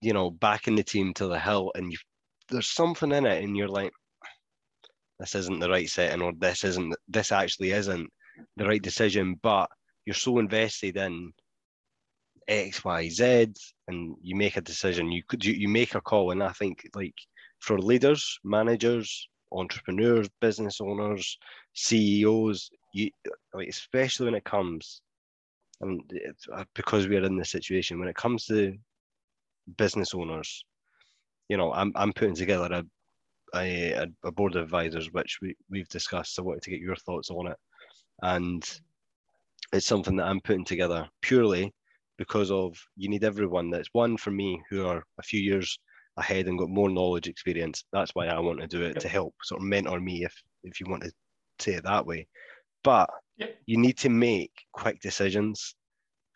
you know, backing the team to the hill and you, there's something in it and you're like, this isn't the right setting or this isn't, this actually isn't the right decision, but you're so invested in X, Y, Z, and you make a decision. You could you, you make a call, and I think like for leaders, managers, entrepreneurs, business owners, CEOs, you like especially when it comes, and uh, because we're in this situation, when it comes to business owners, you know, I'm I'm putting together a a, a board of advisors, which we, we've discussed. So I wanted to get your thoughts on it. And it's something that I'm putting together purely because of you need everyone that's one for me who are a few years ahead and got more knowledge experience. That's why I want to do it yep. to help sort of mentor me if if you want to say it that way. But yep. you need to make quick decisions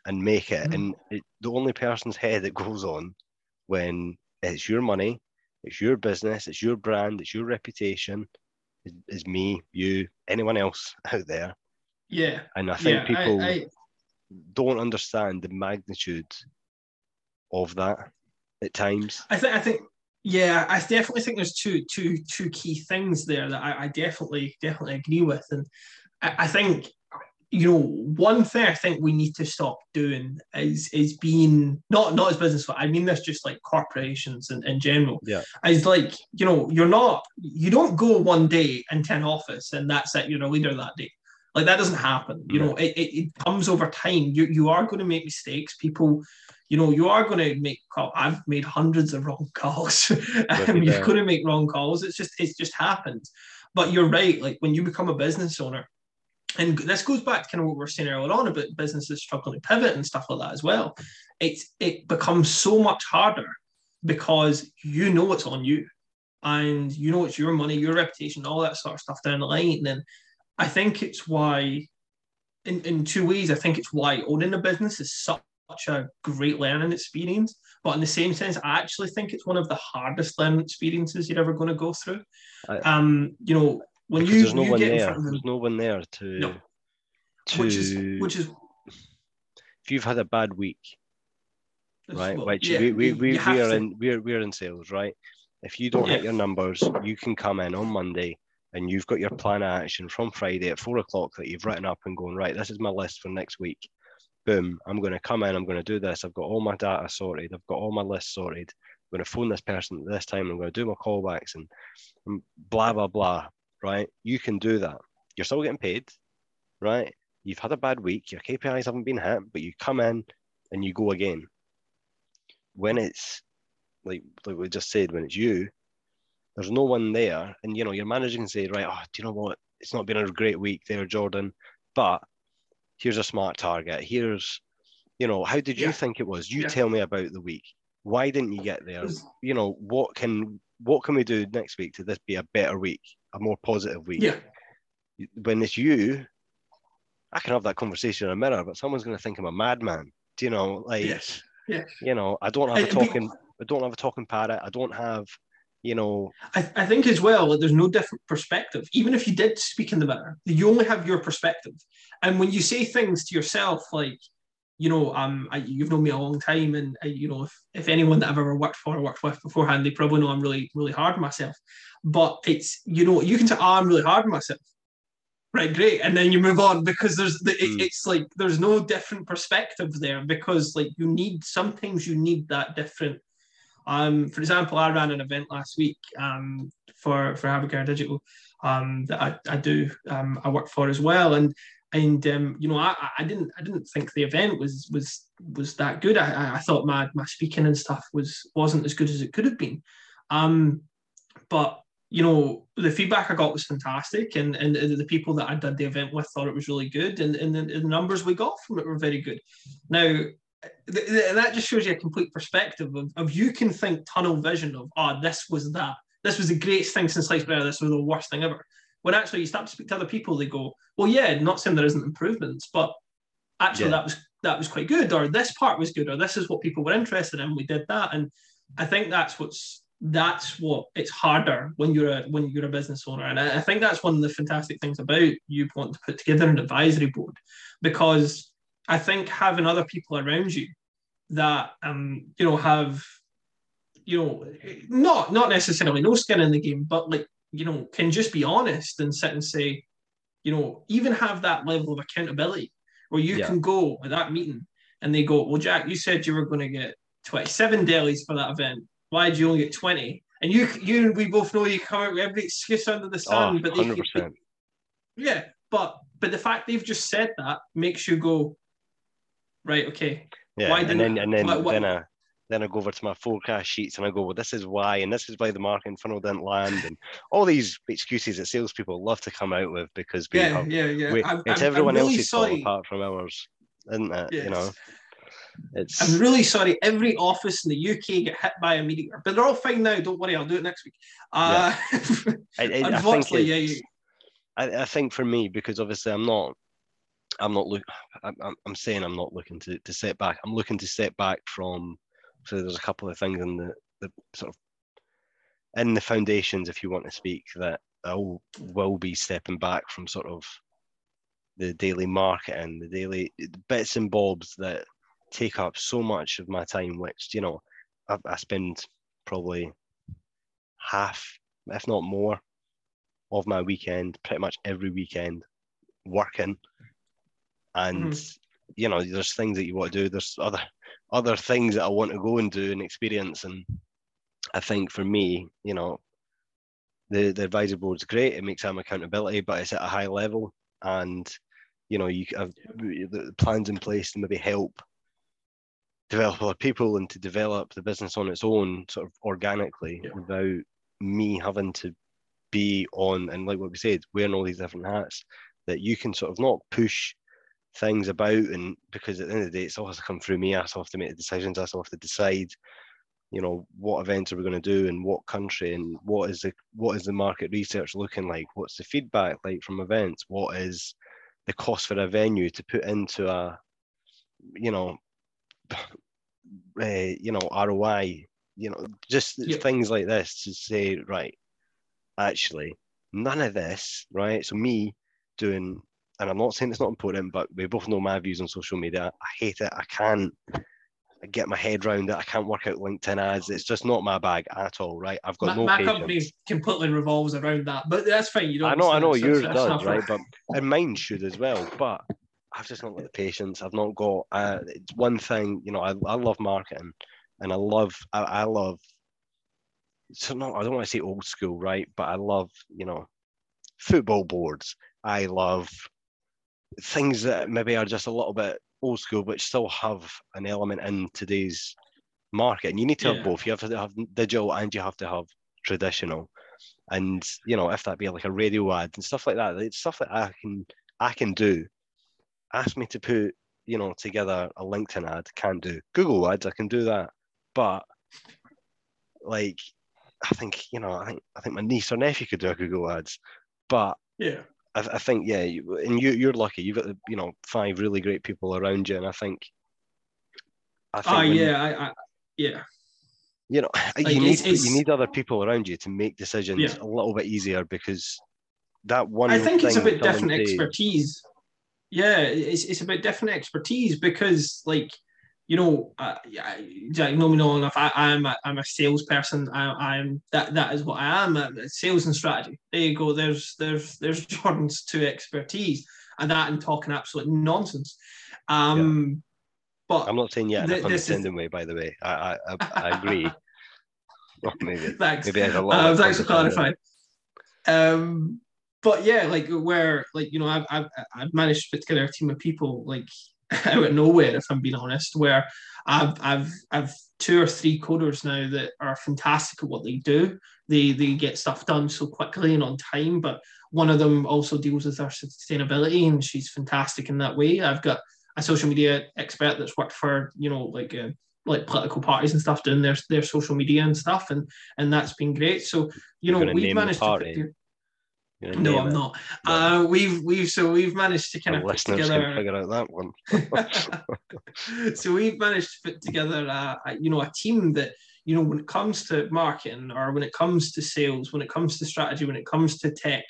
and make it. Mm-hmm. And it, the only person's head it goes on when it's your money, it's your business, it's your brand, it's your reputation, is, me, you, anyone else out there. Yeah. And I think yeah, people I, I, don't understand the magnitude of that at times. I think I think yeah, I definitely think there's two two two key things there that I, I definitely definitely agree with. And I, I think you know, one thing I think we need to stop doing is is being not not as business. I mean, this just like corporations in, in general. Yeah, is like you know, you're not you don't go one day into an office and that's it. You're a leader that day. Like that doesn't happen. You know, it, it, it, comes over time. You you are going to make mistakes. People, you know, you are going to make. Call. I've made hundreds of wrong calls. um, you're going to make wrong calls. It's just it's just happened. But you're right. Like when you become a business owner, and this goes back to kind of what we are saying earlier on about businesses struggling to pivot and stuff like that as well. It's it becomes so much harder because you know it's on you and you know it's your money, your reputation, all that sort of stuff down the line. And I think it's why, in, in two ways, I think it's why owning a business is such a great learning experience. But in the same sense, I actually think it's one of the hardest learning experiences you're ever going to go through. I, um, you know, when you, there's no you one there, them, there's no one there to, no. to which is which is if you've had a bad week, right? Well, which yeah, we, we, we, we are to. in we're we're in sales, right? If you don't yeah. hit your numbers, you can come in on Monday and you've got your plan of action from Friday at four o'clock that you've written up and going, right, this is my list for next week. Boom, I'm going to come in, I'm going to do this. I've got all my data sorted, I've got all my lists sorted. I'm going to phone this person at this time, I'm going to do my callbacks and, and blah, blah, blah, right? You can do that. You're still getting paid, right? You've had a bad week, your KPIs haven't been hit, but you come in and you go again. When it's like, like we just said, when it's you, there's no one there, and you know your manager can say, right, oh, do you know what? It's not been a great week there, Jordan, but here's a smart target. Here's, you know, how did you yeah. think it was? You yeah. tell me about the week. Why didn't you get there? You know, what can what can we do next week to this be a better week, a more positive week? Yeah. When it's you, I can have that conversation in a mirror, but someone's going to think I'm a madman. Do you know, like, yes, yes. you know, I don't have a talking, I don't have a talking parrot. I don't have you know. I, I think as well that there's no different perspective. Even if you did speak in the mirror, you only have your perspective. And when you say things to yourself like, you know, um, I, you've known me a long time, and I, you know, if, if anyone that I've ever worked for or worked with beforehand, they probably know I'm really, really hard on myself. But it's, you know, you can say, oh, I'm really hard on myself. right, great, and then you move on because there's the, it, Mm. it's like there's no different perspective there because like you need sometimes you need that different. Um, for example, I ran an event last week um, for for Abigail Digital um, that I, I do um, I work for as well, and and um, you know I, I didn't I didn't think the event was was was that good. I, I- thought my my speaking and stuff was wasn't as good as it could have been, um, but you know the feedback I got was fantastic, and and the people that I did the event with thought it was really good, and and the, the numbers we got from it were very good. Now. th- th- that just shows you a complete perspective of, of you can think tunnel vision of oh this was that this was the greatest thing since sliced bread this was the worst thing ever when actually you start to speak to other people, they go, "Well, yeah, not saying there isn't improvements, but actually Yeah. that was that was quite good, or this part was good, or this is what people were interested in. We did that, and I think that's what's that's what it's harder when you're a when you're a business owner, and I, I think that's one of the fantastic things about you want to put together an advisory board, because I think having other people around you that um you know have you know not not necessarily no skin in the game, but like you know, can just be honest and sit and say, you know, even have that level of accountability where you Yeah. can go at that meeting and they go, Well, Jack, you said you were going to get 27 delis for that event. Why did you only get 20? And you, you and we both know you come out with every excuse under the sun, Oh, but they, 100%. yeah, but but the fact they've just said that makes you go, right, okay, Yeah, Why didn't- then and then why- why- then I then I go over to my forecast sheets and I go, well, this is why, and this is why the marketing funnel didn't land, and all these excuses that salespeople love to come out with because we yeah, have, yeah, yeah. we, I'm, it's I'm- everyone I'm really else's fault apart from ours, isn't it? You know, it's I'm really sorry. Every office in the UK get hit by a meteor, but they're all fine now. Don't worry, I'll do it next week. Uh, I, I, I think unfortunately, yeah, you, I, I think for me because obviously I'm not I'm not look I'm, I'm- I'm saying I'm not looking to, to step back. I'm looking to set back from so there's a couple of things in the, the sort of in the foundations if you want to speak that I will, will be stepping back from sort of the daily marketing, the daily bits and bobs that take up so much of my time, which, you know, I, I spend probably half, if not more, of my weekend, pretty much every weekend, working. And mm-hmm. you know, there's things that you want to do. There's other other things that I want to go and do and experience. And I think for me, you know, the the advisory board's great. It makes some accountability, but it's at a high level, and you know, you have the plans in place to maybe help develop other people and to develop the business on its own, sort of organically, Yeah. without me having to be on and like what we said, wearing all these different hats. That you can sort of not push things about and because at the end of the day it's all has to come through me. I still have to make the decisions. I still have to decide you know what events are we going to do in what country and what is the what is the market research looking like? What's the feedback like from events? What is the cost for a venue to put into a you know uh, you know roi you know just Yep. things like this to say right actually none of this right? So me doing and I'm not saying it's not important, but we both know my views on social media. I hate it. I can't get my head around it. I can't work out LinkedIn ads. It's just not my bag at all, right? I've got my, no my patience. company completely revolves around that, but that's fine. You don't. I know, I know yours does, not right? But and mine should as well. But I've just not got the patience. I've not got. Uh, it's one thing, you know. I, I love marketing, and I love. I, I love. So no, I don't want to say old school, right? But I love, you know, football boards. I love things that maybe are just a little bit old school, but still have an element in today's market. And you need to Yeah. have both. You have to have digital and you have to have traditional. And you know, if that be like a radio ad and stuff like that, it's stuff that I can I can do. Ask me to put, you know, together a LinkedIn ad, can't do. Google ads, I can do that. But like I think, you know, I think I think my niece or nephew could do a Google ads. But Yeah. I, I think yeah, you, and you you're lucky. You've got you know five really great people around you, and I think. I think Oh yeah, I, I yeah. you know Like, you need it's- it's- you need other people around you to make decisions Yeah. a little bit easier because that one. I think it's about someone different expertise. Yeah, it's, it's about different expertise because like you know, uh, you know me know enough. I, I'm a, I'm a salesperson. I, I'm that that is what I am. Sales and strategy. There you go. There's there's there's Jordan's two expertise, and that and talking absolute nonsense. Um, yeah. But I'm not saying yet in a condescending way. By the way, I I, I agree. maybe thanks. Maybe I had a lot. Uh, thanks for clarifying. Um, but yeah, like where like you know I've, I've I've managed to put together a team of people like out of nowhere, if I'm being honest, where I've I've I've two or three coders now that are fantastic at what they do. They they get stuff done so quickly and on time, but one of them also deals with our sustainability and she's fantastic in that way. I've got a social media expert that's worked for, you know, like uh, like political parties and stuff doing their their social media and stuff and and that's been great. So, you know, we've managed to no, I'm it. not. Uh, we've we've so we've managed to kind of put together. figure out that one. so we've managed to put together a, a, you know a team that you know when it comes to marketing or when it comes to sales, when it comes to strategy, when it comes to tech,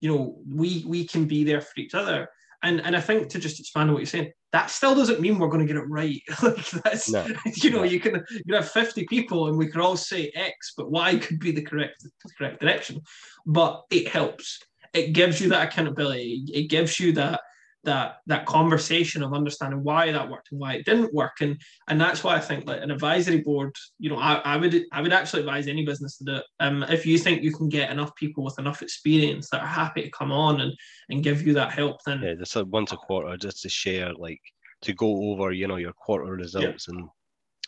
you know we we can be there for each other. And and I think to just expand on what you're saying, that still doesn't mean we're going to get it right. like that's no, you know, no. you can you have 50 people and we could all say X, but Y could be the correct the correct direction. But it helps. It gives you that accountability. It gives you that that that conversation of understanding why that worked and why it didn't work and and that's why i think like an advisory board you know i, I would i would actually advise any business to do it um, if you think you can get enough people with enough experience that are happy to come on and and give you that help then yeah just once a quarter just to share like to go over you know your quarter results yeah. and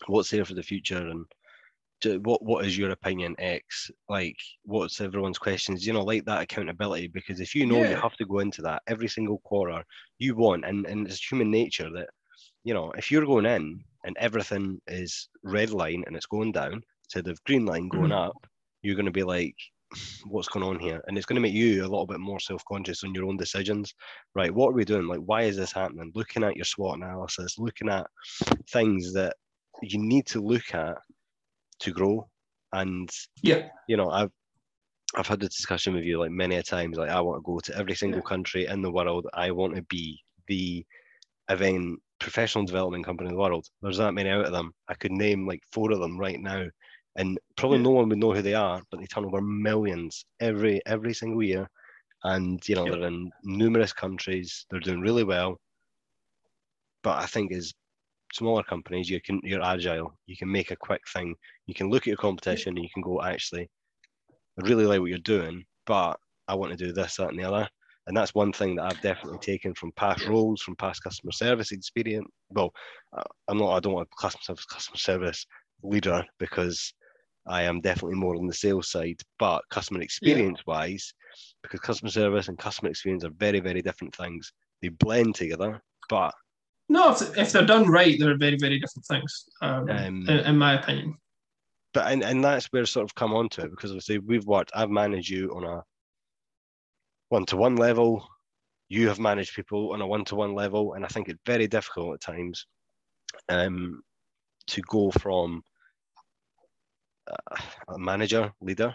what's there for the future and what what is your opinion x? Like what's everyone's questions? You know like that accountability because if you know yeah. you have to go into that every single quarter you want and and it's human nature that you know if you're going in and everything is red line and it's going down instead of green line going mm-hmm. up you're going to be like what's going on here? And it's going to make you a little bit more self-conscious on your own decisions. Right what are we doing? Like why is this happening? Looking at your SWOT analysis looking at things that you need to look at to grow. And yeah, you know, I've I've had this discussion with you like many a times. Like I want to go to every single yeah. country in the world. I want to be the event professional development company in the world. There's that many out of them. I could name like four of them right now, and probably yeah. no one would know who they are. But they turn over millions every every single year, and you know they're in numerous countries. They're doing really well. But I think is smaller companies, you can you're agile. You can make a quick thing. You can look at your competition and you can go, actually, I really like what you're doing, but I want to do this, that, and the other. And that's one thing that I've definitely taken from past roles, from past customer service experience. Well, uh, I'm not. I don't want to myself as customer service leader because I am definitely more on the sales side. But customer experience yeah. wise, because customer service and customer experience are very, very different things. They blend together, but no, if, if they're done right, they're very, very different things, um, um, in, in, my opinion. But and, and that's where sort of come on to it because obviously we've worked, I've managed you on a one to one level, you have managed people on a one to one level, and I think it's very difficult at times um, to go from a manager, leader,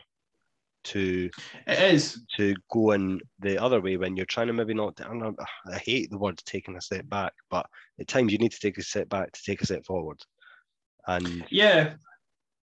to it is to go in the other way when you're trying to maybe not I, know, I hate the word taking a step back but at times you need to take a step back to take a step forward and yeah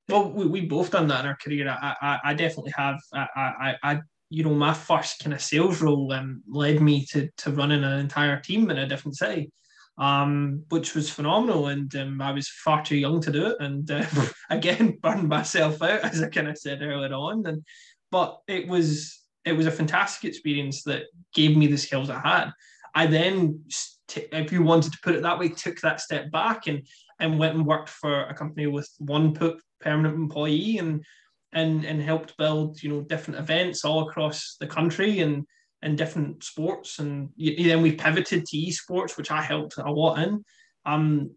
well we, we both done that in our career I, I, I definitely have I, I, I you know my first kind of sales role um, led me to to running an entire team in a different city um, which was phenomenal. And um, I was far too young to do it. And uh, again, burned myself out, as I kind of said earlier on. And but it was it was a fantastic experience that gave me the skills I had. I then, if you wanted to put it that way, took that step back and and went and worked for a company with one permanent employee and and and helped build you know different events all across the country and and different sports and then we pivoted to esports which I helped a lot in. Um,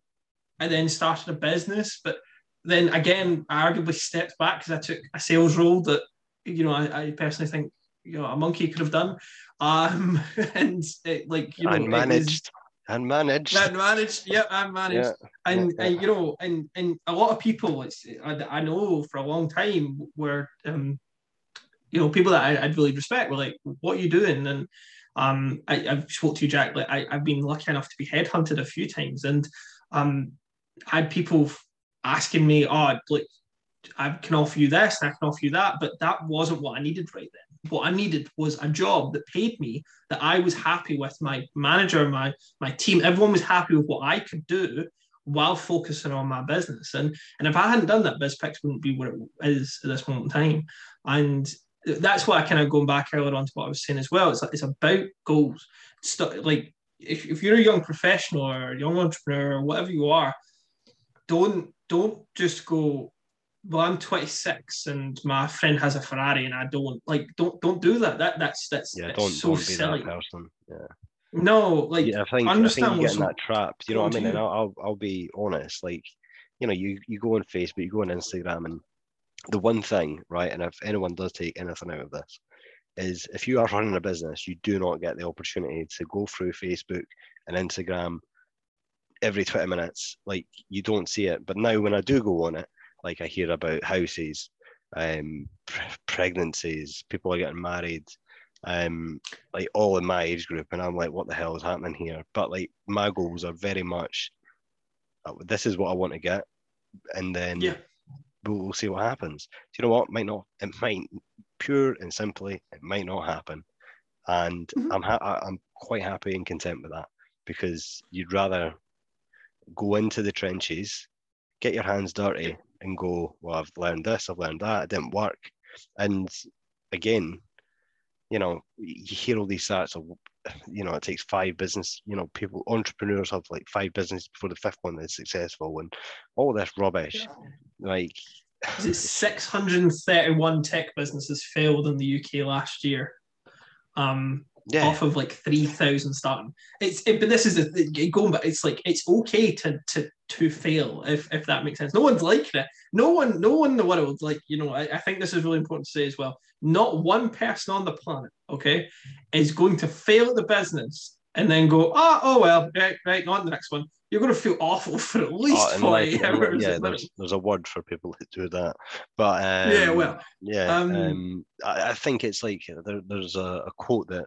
I then started a business, but then again I arguably stepped back because I took a sales role that you know, I, I personally think you know a monkey could have done. Um, and it, like you know, and managed. and managed. And managed. Yeah and managed. Yeah, and, yeah, and you know and and a lot of people it's I, I know for a long time were um you know people that I, I'd really respect were like what are you doing? And um I, I've spoke to you Jack like I, I've been lucky enough to be headhunted a few times. And um I had people asking me, "Oh, like I can offer you this and I can offer you that," but that wasn't what I needed right then. What I needed was a job that paid me, that I was happy with, my manager, my my team, everyone was happy with what I could do while focusing on my business. And and if I hadn't done that, BizPix wouldn't be what it is at this moment in time. And that's why I kind of going back earlier on to what I was saying as well. It's like, it's about goals. It's like if, if you're a young professional or a young entrepreneur or whatever you are, don't don't just go. Well, I'm 26 and my friend has a Ferrari and I don't like. Don't don't do that. That that's that's yeah. That's don't so don't be silly. that person. Yeah. No, like yeah, I think I understand think you what's get in that trap. You know what I mean? And I'll, I'll I'll be honest. Like, you know, you you go on Facebook, you go on Instagram, and the one thing, right? And if anyone does take anything out of this, is if you are running a business, you do not get the opportunity to go through Facebook and Instagram every 20 minutes. Like you don't see it. But now when I do go on it, like I hear about houses, um, pre- pregnancies, people are getting married, um, like all in my age group, and I'm like, what the hell is happening here? But like my goals are very much, uh, this is what I want to get, and then Yeah. we'll, we'll see what happens. Do you know what? Might not. It might pure and simply, it might not happen, and Mhm. I'm ha- I'm quite happy and content with that because you'd rather go into the trenches, get your hands dirty, and go, well, I've learned this, I've learned that, it didn't work, and again, you know, you hear all these stats of, you know, it takes five business, you know, people, entrepreneurs have like five businesses before the fifth one is successful, and all this rubbish, like. Is it 631 tech businesses failed in the UK last year? Um, Yeah, off of like 3,000 starting. It's it, but this is the going back. It's like it's okay to to to fail if if that makes sense. No one's liking it. No one no one in the world like you know. I, I think this is really important to say as well. Not one person on the planet, okay, is going to fail at the business and then go, oh, oh well, right, right, on the next one. You're going to feel awful for at least Oh, 40 like- hours. yeah, there's, there's a word for people that do that, but um, yeah, well, yeah, um, um, I, I think it's like there, there's a, a quote that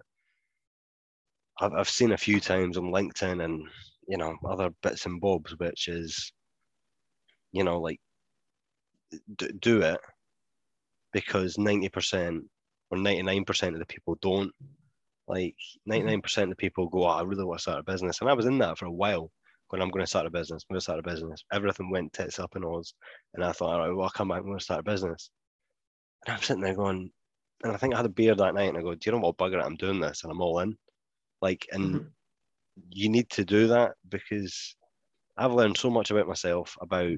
I've, I've seen a few times on LinkedIn and you know other bits and bobs, which is, you know, like d- do it because ninety percent or ninety nine percent of the people don't. Like mm-hmm. ninety nine percent of the people go, oh, I really want to start a business, and I was in that for a while. When I'm going to start a business, I'm going to start a business. Everything went tits up and Oz, and I thought, all right, well, I'll come back. I'm going to start a business. And I'm sitting there going, and I think I had a beer that night, and I go, do you know what, bugger it, I'm doing this, and I'm all in. Like, and Mhm. you need to do that because I've learned so much about myself about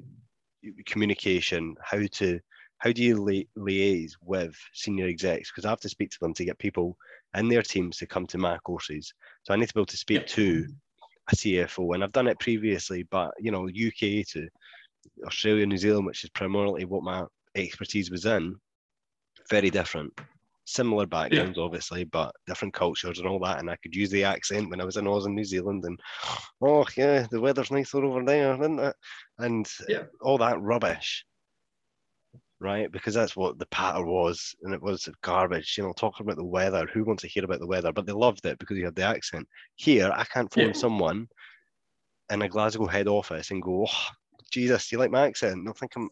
communication, how to how do you li- liaise with senior execs? Because I have to speak to them to get people in their teams to come to my courses. So I need to be able to speak to a CFO, and I've done it previously, but you know, UK to Australia, New Zealand, which is primarily what my expertise was in, very different. Similar backgrounds, obviously, but different cultures and all that. And I could use the accent when I was in Oz and New Zealand, and oh yeah, the weather's nicer over there, isn't it? And Yeah. all that rubbish, right? Because that's what the patter was, and it was garbage. You know, talking about the weather. Who wants to hear about the weather? But they loved it because you had the accent. Here, I can't phone Yeah. someone in a Glasgow head office and go, oh, Jesus, you like my accent? They'll think I'm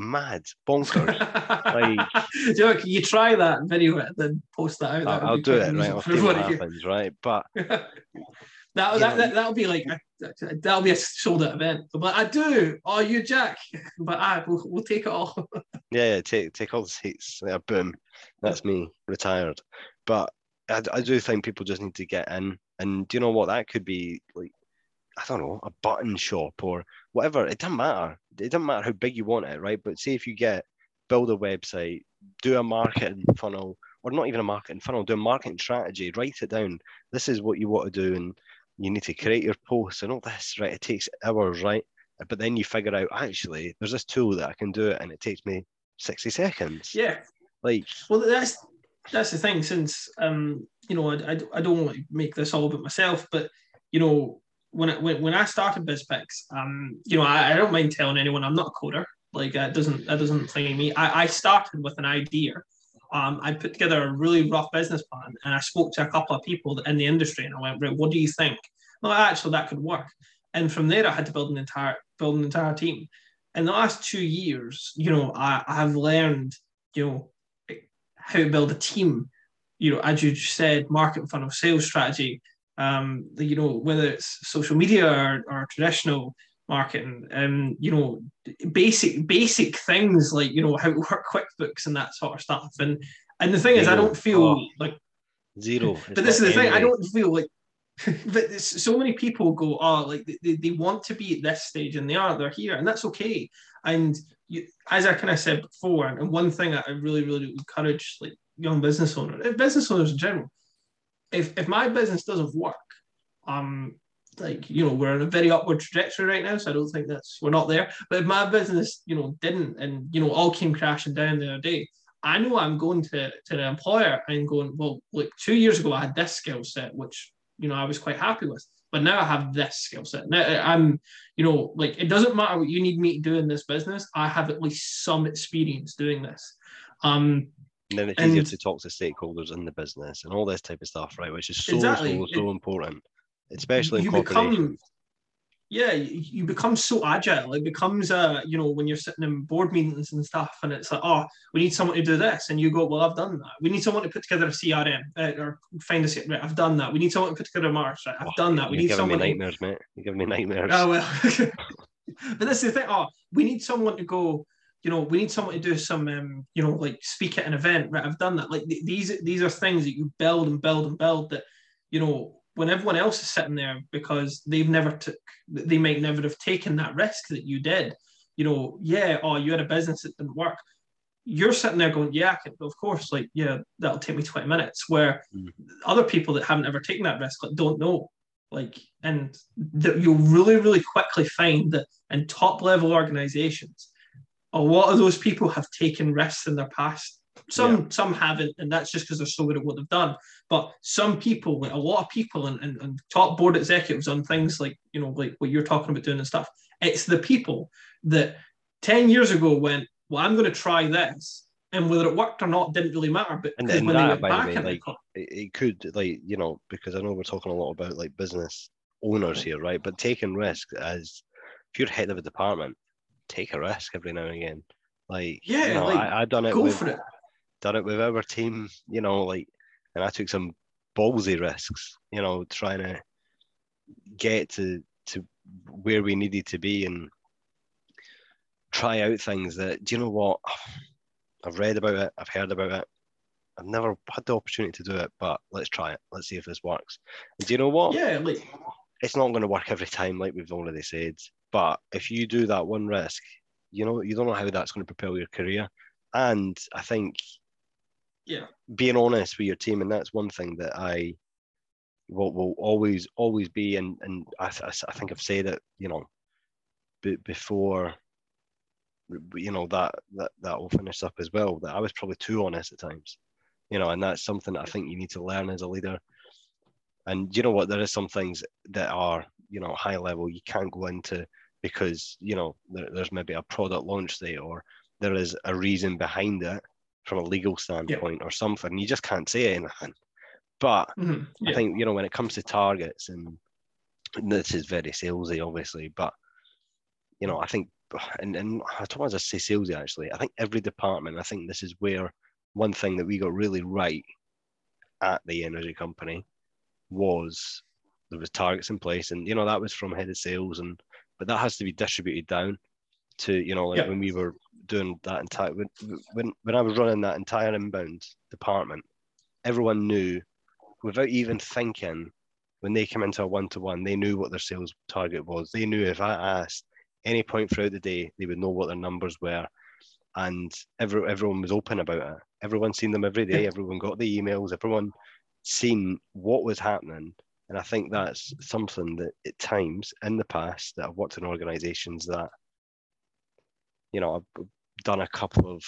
mad, bonkers. Do you, know, you try that video and then post that out? That I'll, I'll do it, right? I'll see what happens, right? But that, that, know, that that'll be like that'll be a sold out event. But I do. Oh, you Jack. But I we'll, we'll take it all. yeah, yeah, take take all the seats. Yeah, boom, that's me retired. But I, I do think people just need to get in, and do you know what? That could be like I don't know, a button shop or whatever. It doesn't matter. It doesn't matter how big you want it, right? But say if you get build a website, do a marketing funnel, or not even a marketing funnel, do a marketing strategy, write it down. This is what you want to do, and you need to create your posts and all this, right? It takes hours, right? But then you figure out actually there's this tool that I can do it and it takes me 60 seconds. yeah. Like Well, that's that's the thing. Since um, you know, I, I, I don't want to make this all about myself, but you know, when I, when, when I started BizPix, um, you know, I, I don't mind telling anyone I'm not a coder. Like that doesn't that doesn't claim me. I, I started with an idea. Um, I put together a really rough business plan, and I spoke to a couple of people in the industry, and I went, "Right, what do you think?" Well, actually, that could work. and from there I had to build an entire build an entire team. In the last two years, you know, I, I have learned, you know, how to build a team. You know, as you said, market funnel, sales strategy. Um, you know, whether it's social media or, or traditional marketing, um, you know, basic basic things like you know how to work QuickBooks and that sort of stuff. And and the thing Xero. is, I don't feel oh, like Xero. But this is the thing, I don't feel like. but so many people go, oh, like they, they want to be at this stage, and they are. They're here, and that's okay. And you, as I kind of said before, and one thing I really, really encourage like young business owners, business owners in general, if if my business doesn't work, um, like you know we're in a very upward trajectory right now so i don't think that's we're not there. But if my business you know didn't and you know all came crashing down the other day i know i'm going to to the employer and going well like two years ago i had this skill set which you know i was quite happy with but now i have this skill set. Now i'm you know like it doesn't matter what you need me to do in this business i have at least some experience doing this. Um and then it's and, easier to talk to stakeholders in the business and all this type of stuff, right? Which is so exactly. so so important especially in become yeah you become so agile. It becomes a you know when you're sitting in board meetings and stuff and it's like oh we need someone to do this. And you go well i've done that. We need someone to put together a crm uh, or find a right, i've done that. We need someone to put together a march right, i've oh, done that. We need someone me nightmares to... mate. You give me nightmares. Oh well. But this is the thing oh we need someone to go you know, we need someone to do some, um, you know, like speak at an event. Right, I've done that. Like th- these, these are things that you build and build and build. That you know, when everyone else is sitting there because they've never took they might never have taken that risk that you did you know yeah oh you had a business that didn't work you're sitting there going yeah can, of course like yeah that'll take me 20 minutes where mm. other people that haven't ever taken that risk like, don't know like and that you'll really really quickly find that in top level organizations a lot of those people have taken risks in their past some yeah. some haven't, and that's just because they're so good at what they've done. But some people, a lot of people, and, and, and top board executives on things like you know, like what you're talking about doing and stuff. It's the people that ten years ago went, "Well, I'm going to try this," and whether it worked or not didn't really matter. But and, and when that, they went back, way, like it, it could, like you know, because I know we're talking a lot about like business owners here, right? But taking risk as if you're head of a department, take a risk every now and again. Like yeah, you know, like, I, I done it. Go with, for it done it with our team, you know, like, and I took some ballsy risks, you know, trying to get to to where we needed to be and try out things that. Do you know what? I've read about it, I've heard about it. I've never had the opportunity to do it, but let's try it. Let's see if this works. And do you know what? Yeah, like it's not going to work every time, like we've already said. But if you do that one risk, you know, you don't know how that's going to propel your career. And I think yeah. being honest with your team and that's one thing that i will, will always always be and and I, I think i've said it you know b- before you know that that that will finish up as well that i was probably too honest at times you know and that's something that i think you need to learn as a leader. And you know what? There is some things that are you know high level you can't go into because you know there, there's maybe a product launch there or there is a reason behind it from a legal standpoint yeah. or something. You just can't say anything. But mm-hmm. yeah. I think you know when it comes to targets, and, and this is very salesy, obviously, but you know I think, and and I don't want to say salesy actually. I think every department. I think this is where one thing that we got really right at the energy company was there was targets in place, and you know that was from head of sales, and but that has to be distributed down to you know like yeah. when we were doing that entire when, when when I was running that entire inbound department, everyone knew without even thinking when they came into a one to one, they knew what their sales target was. They knew if I asked any point throughout the day, they would know what their numbers were, and every, everyone was open about it. Everyone seen them every day. Everyone got the emails. Everyone seen what was happening. And I think that's something that at times in the past that I've worked in organizations that, you know, I've done a couple of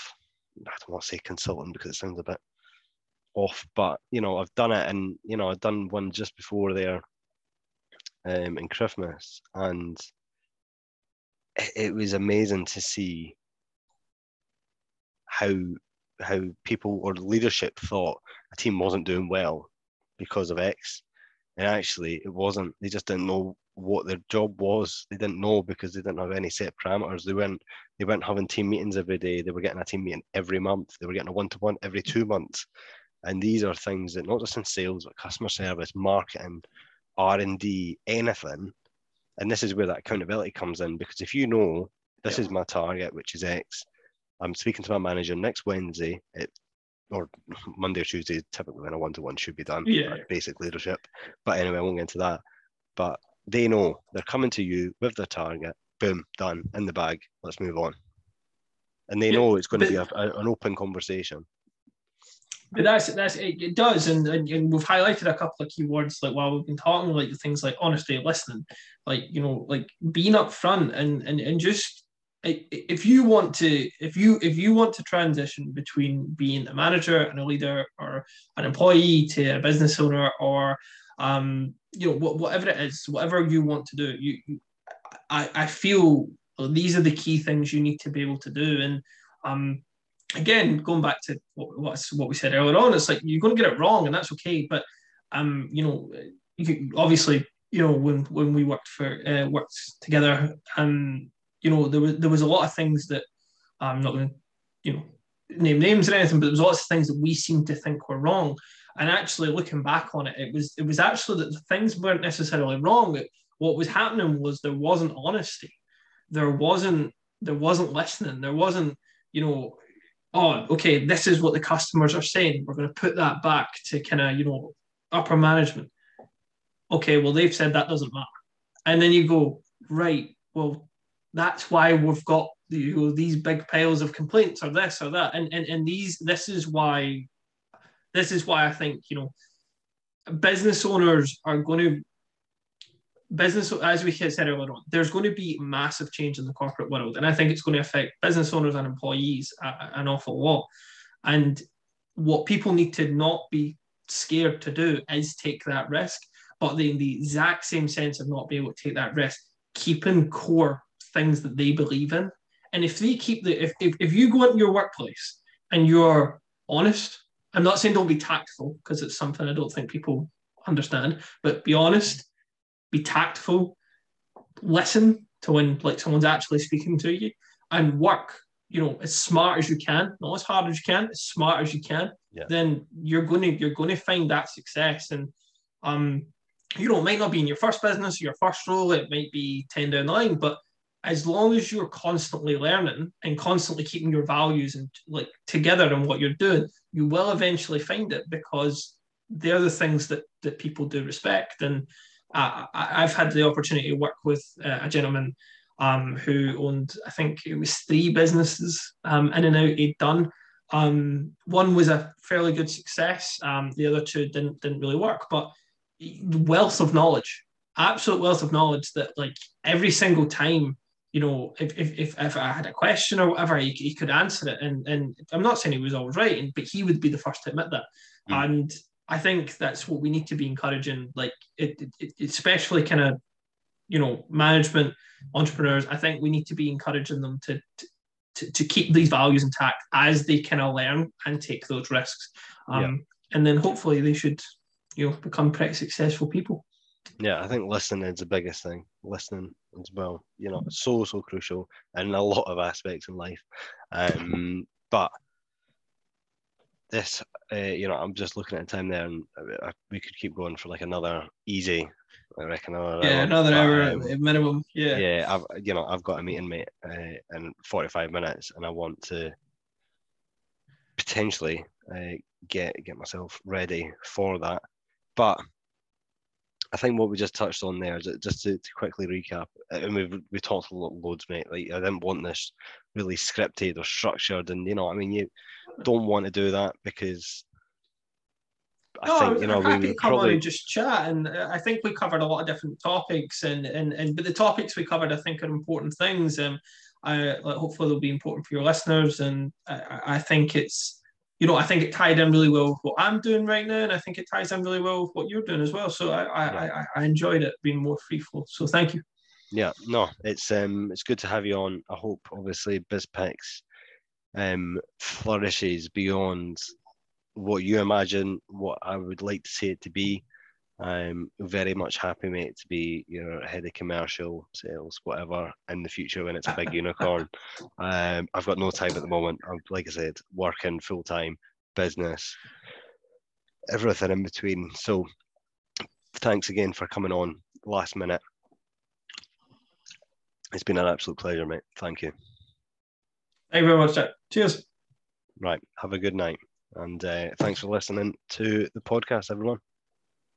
I don't want to say consultant because it sounds a bit off, but you know, I've done it and you know, I've done one just before there um, in Christmas and it was amazing to see how how people or leadership thought a team wasn't doing well because of X. And actually it wasn't. They just didn't know what their job was. They didn't know because they didn't have any set parameters. They weren't they weren't having team meetings every day. They were getting a team meeting every month. They were getting a one to one every two months. And these are things that not just in sales, but customer service, marketing, R and D, anything. And this is where that accountability comes in because if you know this yeah. is my target, which is X, I'm speaking to my manager next Wednesday at or Monday or Tuesday, typically when a one to one should be done. Yeah. Basic leadership. But anyway, I won't get into that. But they know they're coming to you with their target. Boom, done in the bag. Let's move on. And they yeah, know it's going to be a, a, an open conversation. But that's that's it, it does, and, and, and we've highlighted a couple of keywords like while we've been talking, like things like honesty, listening, like you know, like being upfront and and and just if you want to if you if you want to transition between being a manager and a leader or an employee to a business owner or um, you know whatever it is whatever you want to do you, I, I feel these are the key things you need to be able to do. And um, again going back to what, what we said earlier on it's like you're going to get it wrong and that's okay. But um you know you obviously you know when when we worked for uh, worked together um you know, there was there was a lot of things that I'm not going to, you know, name names or anything, but there was lots of things that we seemed to think were wrong. And actually, looking back on it, it was it was actually that the things weren't necessarily wrong. It, what was happening was there wasn't honesty, there wasn't there wasn't listening, there wasn't you know, oh okay, this is what the customers are saying. We're going to put that back to kind of you know upper management. Okay, well they've said that doesn't matter, and then you go right. Well, that's why we've got you know, these big piles of complaints or this or that. And, and and these this is why this is why i think you know business owners are going to business as we said earlier on there's going to be massive change in the corporate world. And i think it's going to affect business owners and employees an awful lot. And what people need to not be scared to do is take that risk but in the exact same sense of not being able to take that risk keeping core things that they believe in. And if they keep the, if, if, if you go into your workplace and you're honest, I'm not saying don't be tactful because it's something I don't think people understand, but be honest, be tactful, listen to when like someone's actually speaking to you and work, you know, as smart as you can, not as hard as you can, as smart as you can, yeah. then you're gonna you're gonna find that success. And um, you know, it might not be in your first business, your first role, it might be 10 down the line, but as long as you're constantly learning and constantly keeping your values and like together and what you're doing, you will eventually find it because they're the things that that people do respect. And uh, I've had the opportunity to work with uh, a gentleman um, who owned, I think it was three businesses um, in and out he'd done. Um, one was a fairly good success. Um, the other two didn't didn't really work, but wealth of knowledge, absolute wealth of knowledge that like every single time you know, if, if, if, if I had a question or whatever, he, he could answer it. And, and I'm not saying he was always right, but he would be the first to admit that. Mm. And I think that's what we need to be encouraging, like it, it, especially kind of, you know, management, entrepreneurs. I think we need to be encouraging them to, to, to keep these values intact as they kind of learn and take those risks. Um, yeah. And then hopefully they should, you know, become pretty successful people. Yeah, I think listening is the biggest thing. Listening as well, you know, so so crucial in a lot of aspects in life. Um, but this, uh, you know, I'm just looking at the time there, and we could keep going for like another easy. I reckon another yeah, hour. another hour um, minimum. Yeah, yeah. I've you know I've got a meeting mate uh, in 45 minutes, and I want to potentially uh, get get myself ready for that. But I think what we just touched on there, just to, to quickly recap, and we've we talked a lot loads, mate. Like I didn't want this really scripted or structured, and you know, I mean, you don't want to do that because I no, think you know we come probably... on and just chat, and uh, I think we covered a lot of different topics, and and and but the topics we covered, I think, are important things. and I like, hopefully they'll be important for your listeners, and I, I think it's you know, I think it tied in really well with what I'm doing right now, and I think it ties in really well with what you're doing as well. So I, I, I, I enjoyed it being more free flow. So thank you. Yeah, no, it's um, it's good to have you on. I hope, obviously, BizPix um flourishes beyond what you imagine, what I would like to see it to be. I'm very much happy, mate, to be you know head of commercial sales, whatever, in the future when it's a big unicorn. Um, I've got no time at the moment. I'm like I said, working full time, business, everything in between. So, thanks again for coming on last minute. It's been an absolute pleasure, mate. Thank you. Thank you very much, Jack. Cheers. Right. Have a good night. And uh, thanks for listening to the podcast, everyone.